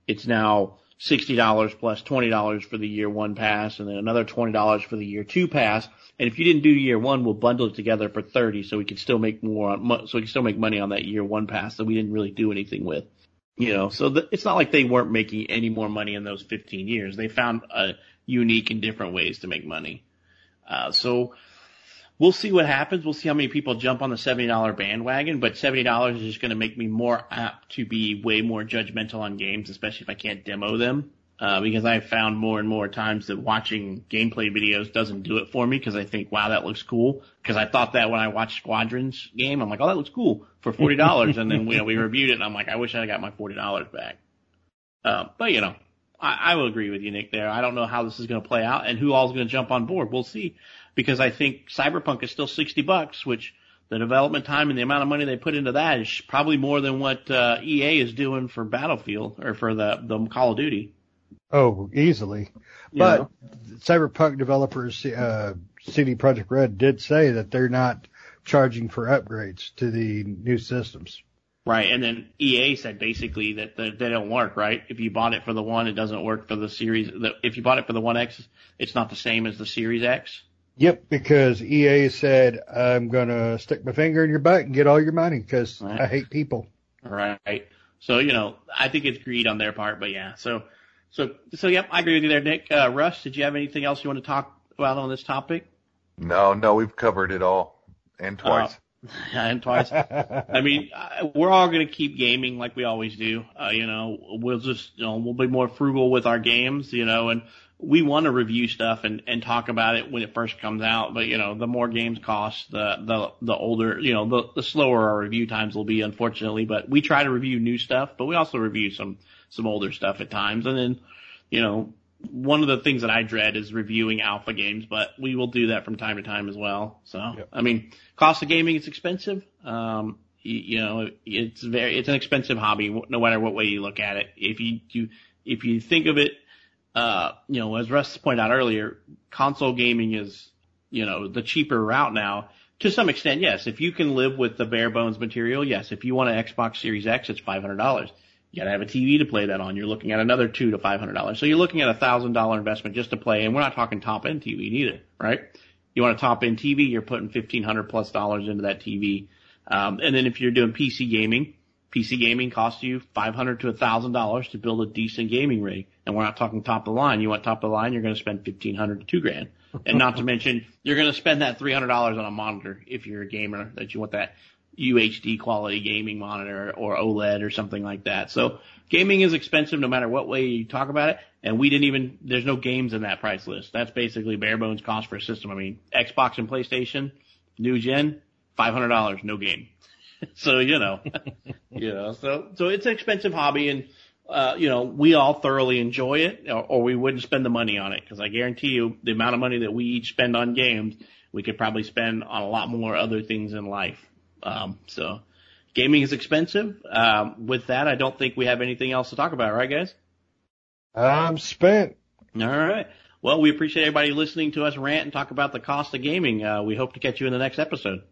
it's now $60 plus $20 for the year one pass and then another $20 for the year two pass. And if you didn't do year one, we'll bundle it together for 30 so we can still make more, so we can still make money on that year one pass that we didn't really do anything with. You know, so the, it's not like they weren't making any more money in those 15 years. They found uh, unique and different ways to make money. Uh, so we'll see what happens. We'll see how many people jump on the $70 bandwagon, but $70 is just going to make me more apt to be way more judgmental on games, especially if I can't demo them. Uh, because I've found more and more times that watching gameplay videos doesn't do it for me because I think, wow, that looks cool. Because I thought that when I watched Squadrons game, I'm like, oh, that looks cool for forty dollars, and then you know, we reviewed it, and I'm like, I wish I got my forty dollars back. Uh, but you know, I, I will agree with you, Nick. There, I don't know how this is going to play out, and who all is going to jump on board. We'll see because I think Cyberpunk is still 60 bucks, which the development time and the amount of money they put into that is probably more than what uh, EA is doing for Battlefield or for the the Call of Duty. Oh, easily. You But know? Cyberpunk developers, uh, CD Projekt Red did say that they're not charging for upgrades to the new systems. Right, and then EA said basically that the, they don't work. Right, if you bought it for the one, it doesn't work for the series. The, if you bought it for the One X, it's not the same as the Series X. Yep, because EA said, I'm going to stick my finger in your butt and get all your money because Right. I hate people. Right. So you know, I think it's greed on their part, but yeah. So, so, so yep, I agree with you there, Nick. Uh, Russ, did you have anything else you want to talk about on this topic? No, no, we've covered it all and twice. and twice. I mean, we're all going to keep gaming like we always do. Uh, you know, we'll just, you know, we'll be more frugal with our games, you know, and we want to review stuff and, and talk about it when it first comes out. But, you know, the more games cost, the, the, the older, you know, the, the slower our review times will be, unfortunately. But we try to review new stuff, but we also review some, some older stuff at times. And then, you know, one of the things that I dread is reviewing alpha games, but we will do that from time to time as well. So, Yep. I mean, cost of gaming is expensive. Um, you, you know, it's very, it's an expensive hobby, no matter what way you look at it. If you, you if you think of it, uh, you know, as Russ pointed out earlier, console gaming is, you know, the cheaper route now. To some extent, yes. If you can live with the bare bones material, yes. If you want an Xbox Series X, it's five hundred dollars. You gotta have a TV to play that on. You're looking at another two to five hundred dollars. So you're looking at a thousand dollar investment just to play, and we're not talking top end TV neither, right? You want a top end TV, you're putting fifteen hundred plus dollars into that TV. Um, and then if you're doing PC gaming, PC gaming costs you five hundred to a thousand dollars to build a decent gaming rig. And we're not talking top of the line. You want top of the line, you're going to spend fifteen hundred to two grand. And not to mention, you're going to spend that three hundred dollars on a monitor if you're a gamer that you want that UHD quality gaming monitor or OLED or something like that. So gaming is expensive no matter what way you talk about it. And we didn't even, there's no games in that price list. That's basically bare bones cost for a system. I mean, Xbox and PlayStation, new gen, $500, no game. so, you know, you know, so, so it's an expensive hobby and, uh, you know, we all thoroughly enjoy it or, or we wouldn't spend the money on it because I guarantee you the amount of money that we each spend on games, we could probably spend on a lot more other things in life. Um, so gaming is expensive. Um, with that, I don't think we have anything else to talk about, right guys? I'm spent. All right. Well, we appreciate everybody listening to us rant and talk about the cost of gaming. Uh, we hope to catch you in the next episode.